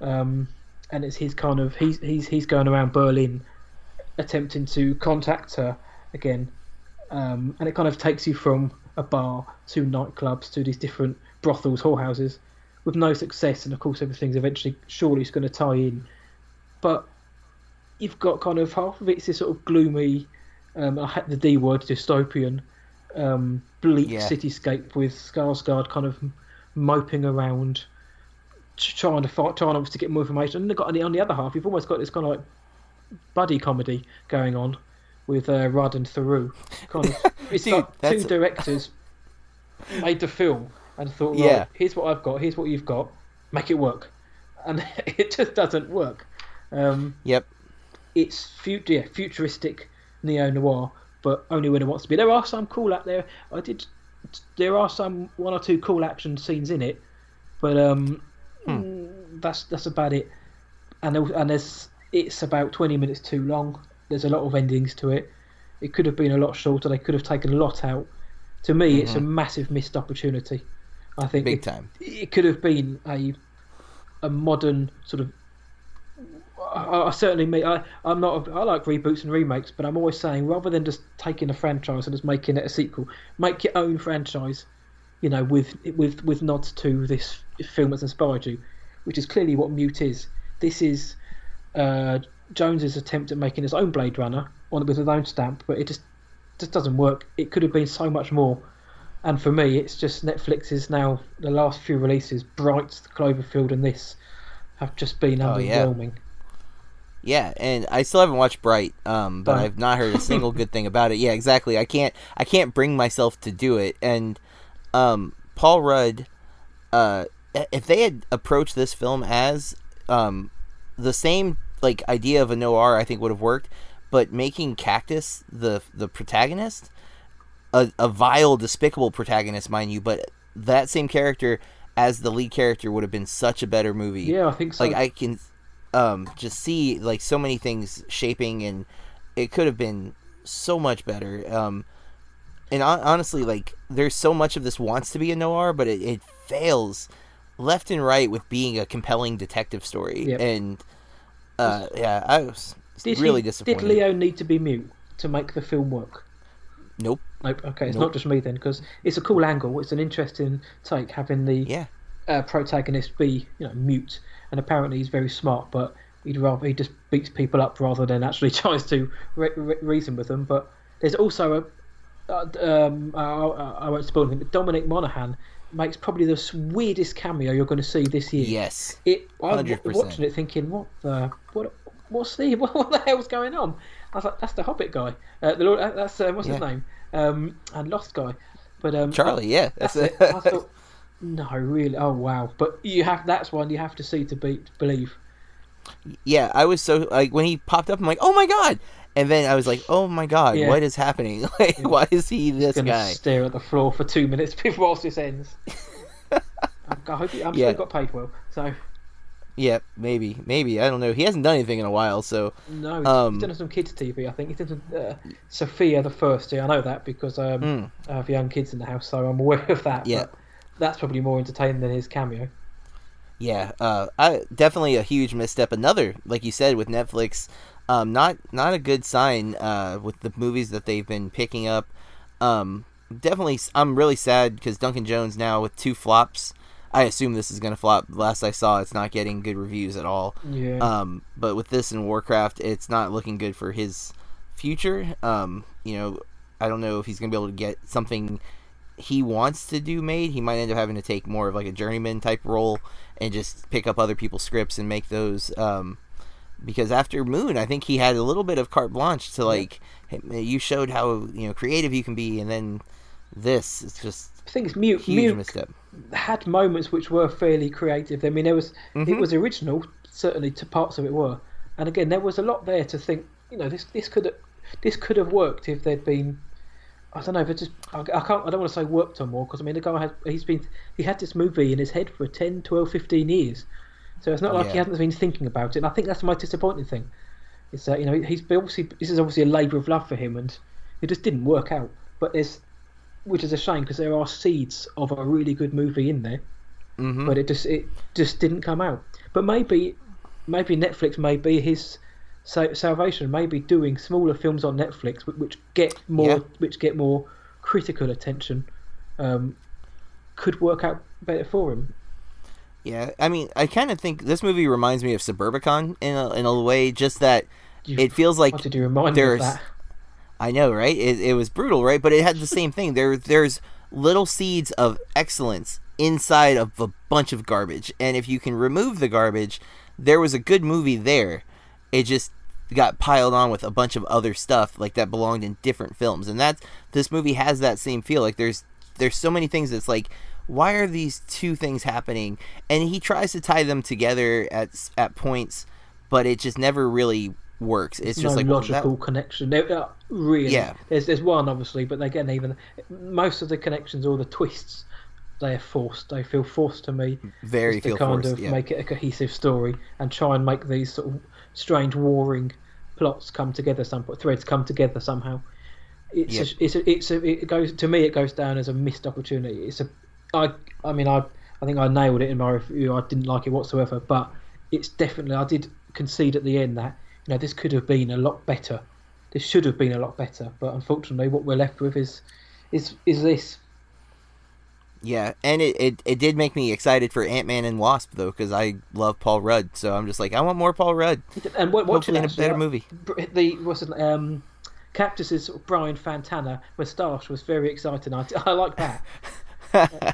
um, and it's his kind of he's he's he's going around Berlin, attempting to contact her again, um, and it kind of takes you from a bar to nightclubs to these different brothels, whorehouses, with no success, and of course everything's eventually surely it's going to tie in, but you've got kind of half of it's this sort of gloomy Um, I had the D word, dystopian, um, bleak Yeah. cityscape with Skarsgård kind of moping around, trying to fight, trying obviously to get more information. And they've got on the, on the other half, you've almost got this kind of like buddy comedy going on with uh, Rudd and Theroux. Kind of, it's Dude, like two directors made the film and thought, right, Yeah. here's what I've got, here's what you've got, make it work, and it just doesn't work. Um, Yep. it's fut- yeah, futuristic neo noir, but only when it wants to be. There are some cool out there. I did. There are some one or two cool action scenes in it, but um, mm, that's that's about it. And and there's it's about twenty minutes too long. There's a lot of endings to it. It could have been a lot shorter. They could have taken a lot out. To me, it's a massive missed opportunity. I think Big it, time. it could have been a a modern sort of. I, I certainly me. I I'm not. A, I like reboots and remakes, but I'm always saying rather than just taking a franchise and just making it a sequel, make your own franchise. You know, with with with nods to this film that's inspired you, which is clearly what Mute is. This is uh, Jones's attempt at making his own Blade Runner on with his own stamp, but it just just doesn't work. It could have been so much more. And for me, it's just Netflix is now the last few releases, Bright, Cloverfield, and this have just been Oh, yeah. underwhelming. Yeah, and I still haven't watched Bright, um, but Don't. I've not heard a single good thing about it. Yeah, exactly. I can't I can't bring myself to do it. And um, Paul Rudd, uh, if they had approached this film as um, the same like idea of a noir, I think would have worked. But making Cactus the the protagonist, a, a vile, despicable protagonist, mind you, but that same character as the lead character would have been such a better movie Yeah, I think so. like I can um just see like so many things shaping and it could have been so much better um and hon- honestly like there's so much of this wants to be a noir but it, it fails left and right with being a compelling detective story Yep. and uh yeah i was did really he, disappointed Did Leo need to be mute to make the film work? nope Nope. Okay, it's Nope. not just me then, because it's a cool angle. It's an interesting take having the yeah uh, protagonist be you know mute, and apparently he's very smart, but he'd rather he just beats people up rather than actually tries to re- re- reason with them. But there's also a uh, um, I, I won't spoil anything, but Dominic Monaghan makes probably the weirdest cameo you're going to see this year. yes It I was 100%. watching it thinking, what the what what's the what, what the hell's going on? I was like, that's the Hobbit guy. Uh, the Lord, uh, that's uh, what's his name? Um, and Lost guy. But um, charlie yeah that's, that's it it. I thought, no, really. Oh wow! But you have that's one you have to see to be to believe. yeah i was so like when he popped up i'm like oh my god and then i was like oh my god Yeah. what is happening like why is he this Gonna guy stare at the floor for two minutes before this ends. I hope he, I'm Yeah. still got paid well. So Yeah, maybe, maybe. I don't know. He hasn't done anything in a while, so no, he's, Um, he's done some kids TV. I think he's done some, uh, Sofia the First. Yeah, I know that because um, Mm. I have young kids in the house, so I'm aware of that. Yeah. but that's probably more entertaining than his cameo. yeah, uh, I definitely a huge misstep. Another, like you said, with Netflix, um, not not a good sign uh, with the movies that they've been picking up. Um, definitely, I'm really sad because Duncan Jones now with two flops. I assume this is gonna flop. Last I saw, it's not getting good reviews at all. Yeah. Um, but with this and Warcraft, it's not looking good for his future. Um, you know, I don't know if he's gonna be able to get something he wants to do made. He might end up having to take more of like a journeyman type role and just pick up other people's scripts and make those. Um, because after Moon, I think he had a little bit of carte blanche to like, hey, you showed how you know creative you can be, and then this is just I think it's mute. huge mute misstep. had moments which were fairly creative. I mean, there was it Mhm. was original. Certainly, to parts of it were, and again, there was a lot there to think. You know, this this could this could have worked if there'd been. I don't know if it just I, I can't I don't want to say worked on more because I mean the guy has he's been he had this movie in his head for 10 12 15 years so it's not like he hasn't been thinking about it and I think that's my disappointing thing is that you know he's obviously this is obviously a labour of love for him and it just didn't work out but there's which is a shame because there are seeds of a really good movie in there hmm but it just it just didn't come out. But maybe maybe Netflix may be his sa- salvation. Maybe doing smaller films on Netflix wh- which get more Yeah. which get more critical attention um, could work out better for him. Yeah, I mean, I kind of think this movie reminds me of Suburbicon in a, in a way, just that You- it feels like Why did you remind of there's- that? I know, right? It, it was brutal, right? But it had the same thing. There, there's little seeds of excellence inside of a bunch of garbage, and if you can remove the garbage, there was a good movie there. It just got piled on with a bunch of other stuff like that belonged in different films, and that's this movie has that same feel. Like there's there's so many things that's like why are these two things happening and he tries to tie them together at at points but it just never really works it's just no like well, logical that- connection. There, uh, really, Yeah. There's there's one obviously, but again, even most of the connections or the twists, they are forced. They feel forced to me. very to feel kind forced of yeah. make it a cohesive story and try and make these sort of strange warring plots come together. Some threads come together somehow. It's a, it's a, it's a, it goes to me. It goes down as a missed opportunity. It's a I I mean I I think I nailed it in my review. I didn't like it whatsoever, but it's definitely I did concede at the end that you know this could have been a lot better. This should have been a lot better, but unfortunately, what we're left with is is is this. Yeah, and it, it, it did make me excited for Ant Man and Wasp though, because I love Paul Rudd. So I'm just like, I want more Paul Rudd. And wa- watching Hopefully in a better movie. The what's it, um, Cactus's Brian Fantana moustache was very exciting. I, I like that.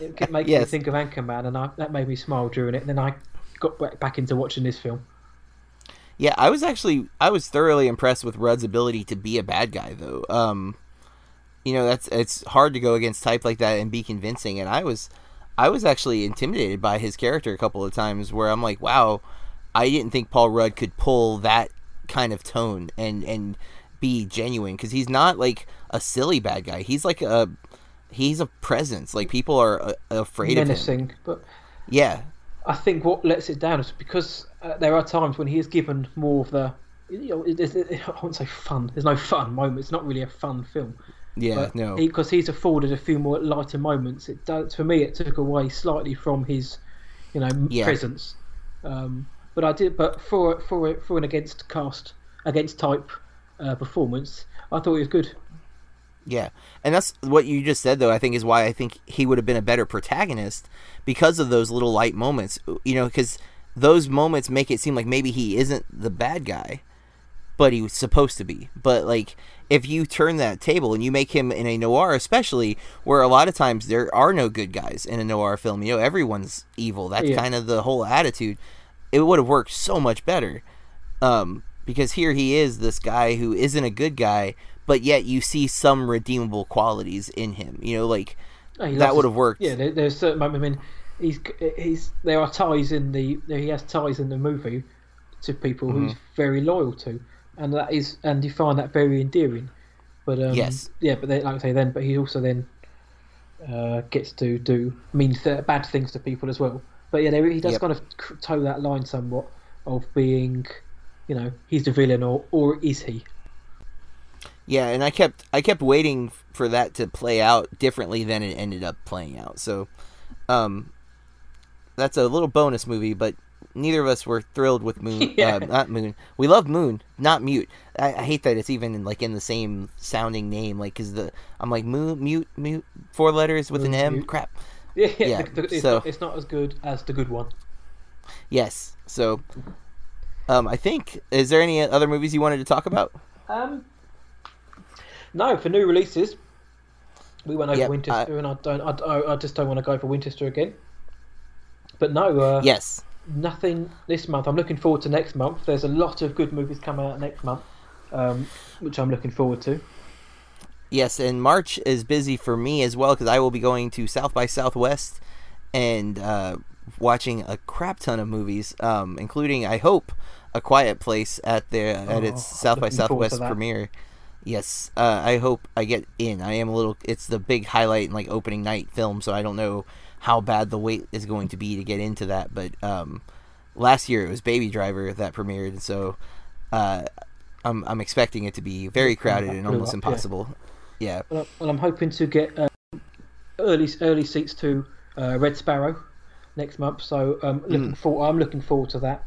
it kept making me think of Anchorman, and I, that made me smile during it. And then I got back into watching this film. Yeah, I was actually I was thoroughly impressed with Rudd's ability to be a bad guy though. Um, you know that's it's hard to go against type like that and be convincing, and I was I was actually intimidated by his character a couple of times where I'm like, wow, I didn't think Paul Rudd could pull that kind of tone and and be genuine because he's not like a silly bad guy. He's like a he's a presence. Like people are uh, afraid of him. Menacing, but Yeah, I think what lets it down is because uh, there are times when he is given more of the. You know, it, it, it, I won't say fun. There's no fun moment. It's not really a fun film. yeah, But no, because he's afforded a few more lighter moments. It does for me. It took away slightly from his, you know, Yeah. presence. Um, but I did. But for for for an against cast against type uh, performance, I thought he was good. Yeah, and that's what you just said, though. I think is why I think he would have been a better protagonist because of those little light moments. You know, because those moments make it seem like maybe he isn't the bad guy, but he was supposed to be. But like, if you turn that table and you make him in a noir, especially where a lot of times there are no good guys in a noir film, you know, everyone's evil. That's Yeah. kind of the whole attitude. It would have worked so much better. Um, because here he is, this guy who isn't a good guy, but yet you see some redeemable qualities in him. You know, like Oh, that would have worked. Yeah, there, there's certain. I mean, he's he's there are ties in the he has ties in the movie to people Mm-hmm. who's very loyal to, and that is and you find that very endearing. But um, Yes. yeah, but then, like I say, then but he also then uh, gets to do mean th- bad things to people as well. But yeah, there, he does Yep. kind of toe that line somewhat of being, you know, he's the villain or or is he? Yeah, and I kept I kept waiting for that to play out differently than it ended up playing out. So, um, that's a little bonus movie, but neither of us were thrilled with Moon. Yeah. Uh, not Moon. We love Moon, not Mute. I, I hate that it's even like in the same sounding name. Like, cause the I'm like Moon, Mute, Mute, four letters with an M. Mute. Crap. Yeah, Yeah, the- the- it's, so- not, it's not as good as the good one. Yes. So, um, I think is there any other movies you wanted to talk about? Um, no, for new releases, we went over Yep, Winchester, and I don't, I, I- I just don't want to go for Winchester again. But no, uh, Yes. nothing this month. I'm looking forward to next month. There's a lot of good movies coming out next month, um, which I'm looking forward to. Yes, and March is busy for me as well because I will be going to South by Southwest and uh, watching a crap ton of movies, um, including I hope a Quiet Place at the at Oh, its South by looking forward to Southwest premiere. Yes, uh, I hope I get in. I am a little. It's the big highlight and like opening night film, so I don't know how bad the wait is going to be to get into that. But um, last year it was Baby Driver that premiered, so uh, I'm I'm expecting it to be very crowded and almost up, impossible. Yeah. Well, I- well I'm hoping to get uh, early early seats to uh, Red Sparrow next month. So um, looking Mm. for, I'm looking forward to that.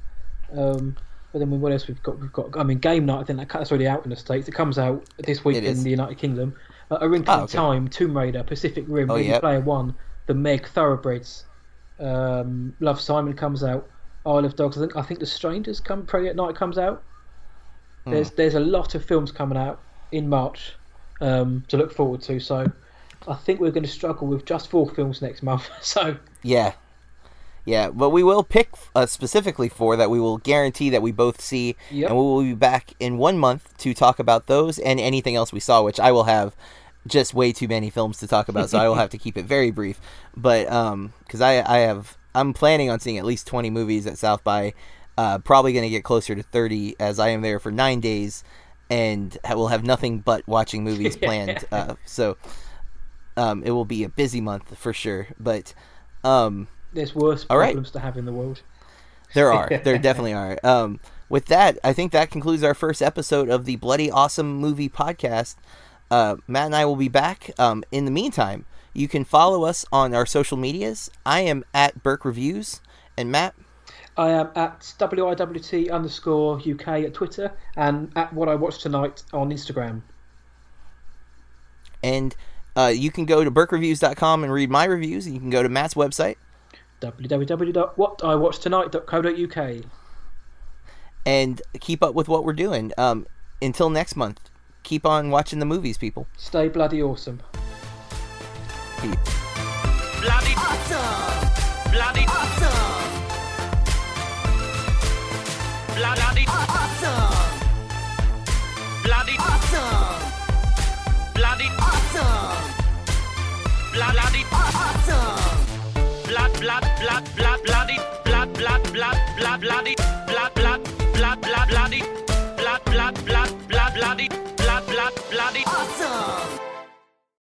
Um, but then what else we've got? We've got. I mean, Game Night. I think that that's already out in the states. It comes out this week in the United Kingdom. Uh, a Wrinkle Oh, okay. Time, Tomb Raider, Pacific Rim, Oh, yep. Player One, The Meg, Thoroughbreds, um, Love Simon comes out. Isle of Dogs. I think I think The Strangers come. Probably at night comes out. Hmm. There's there's a lot of films coming out in March um, to look forward to. So I think we're going to struggle with just four films next month. So Yeah. Yeah, but we will pick uh, specifically four that we will guarantee that we both see, Yep. and we will be back in one month to talk about those and anything else we saw, which I will have just way too many films to talk about, so I will have to keep it very brief. But um, because I I have I'm planning on seeing at least 20 movies at South by, uh, probably going to get closer to 30 as I am there for nine days, and will have nothing but watching movies planned. uh, so um, it will be a busy month for sure, but. Um, there's worse All right. problems to have in the world. there are. There definitely are. Um, with that, I think that concludes our first episode of the Bloody Awesome Movie Podcast. Uh, Matt and I will be back. Um, in the meantime, you can follow us on our social medias. I am at Burke Reviews, and Matt. I am at WIWT underscore UK at Twitter and at what I watched tonight on Instagram. And uh, you can go to BurkeReviews.com and read my reviews. And you can go to Matt's website www.whatiwatchtonight.co.uk. and keep up with what we're doing. Um, until next month, keep on watching the movies, people. Stay bloody awesome. Peace. Bloody Awesome! bloody Awesome! bloody Awesome! bloody Awesome! bloody Awesome! bloody Awesome! Blood blood blood blood bloody blood blood blood blood bloody blood blood blood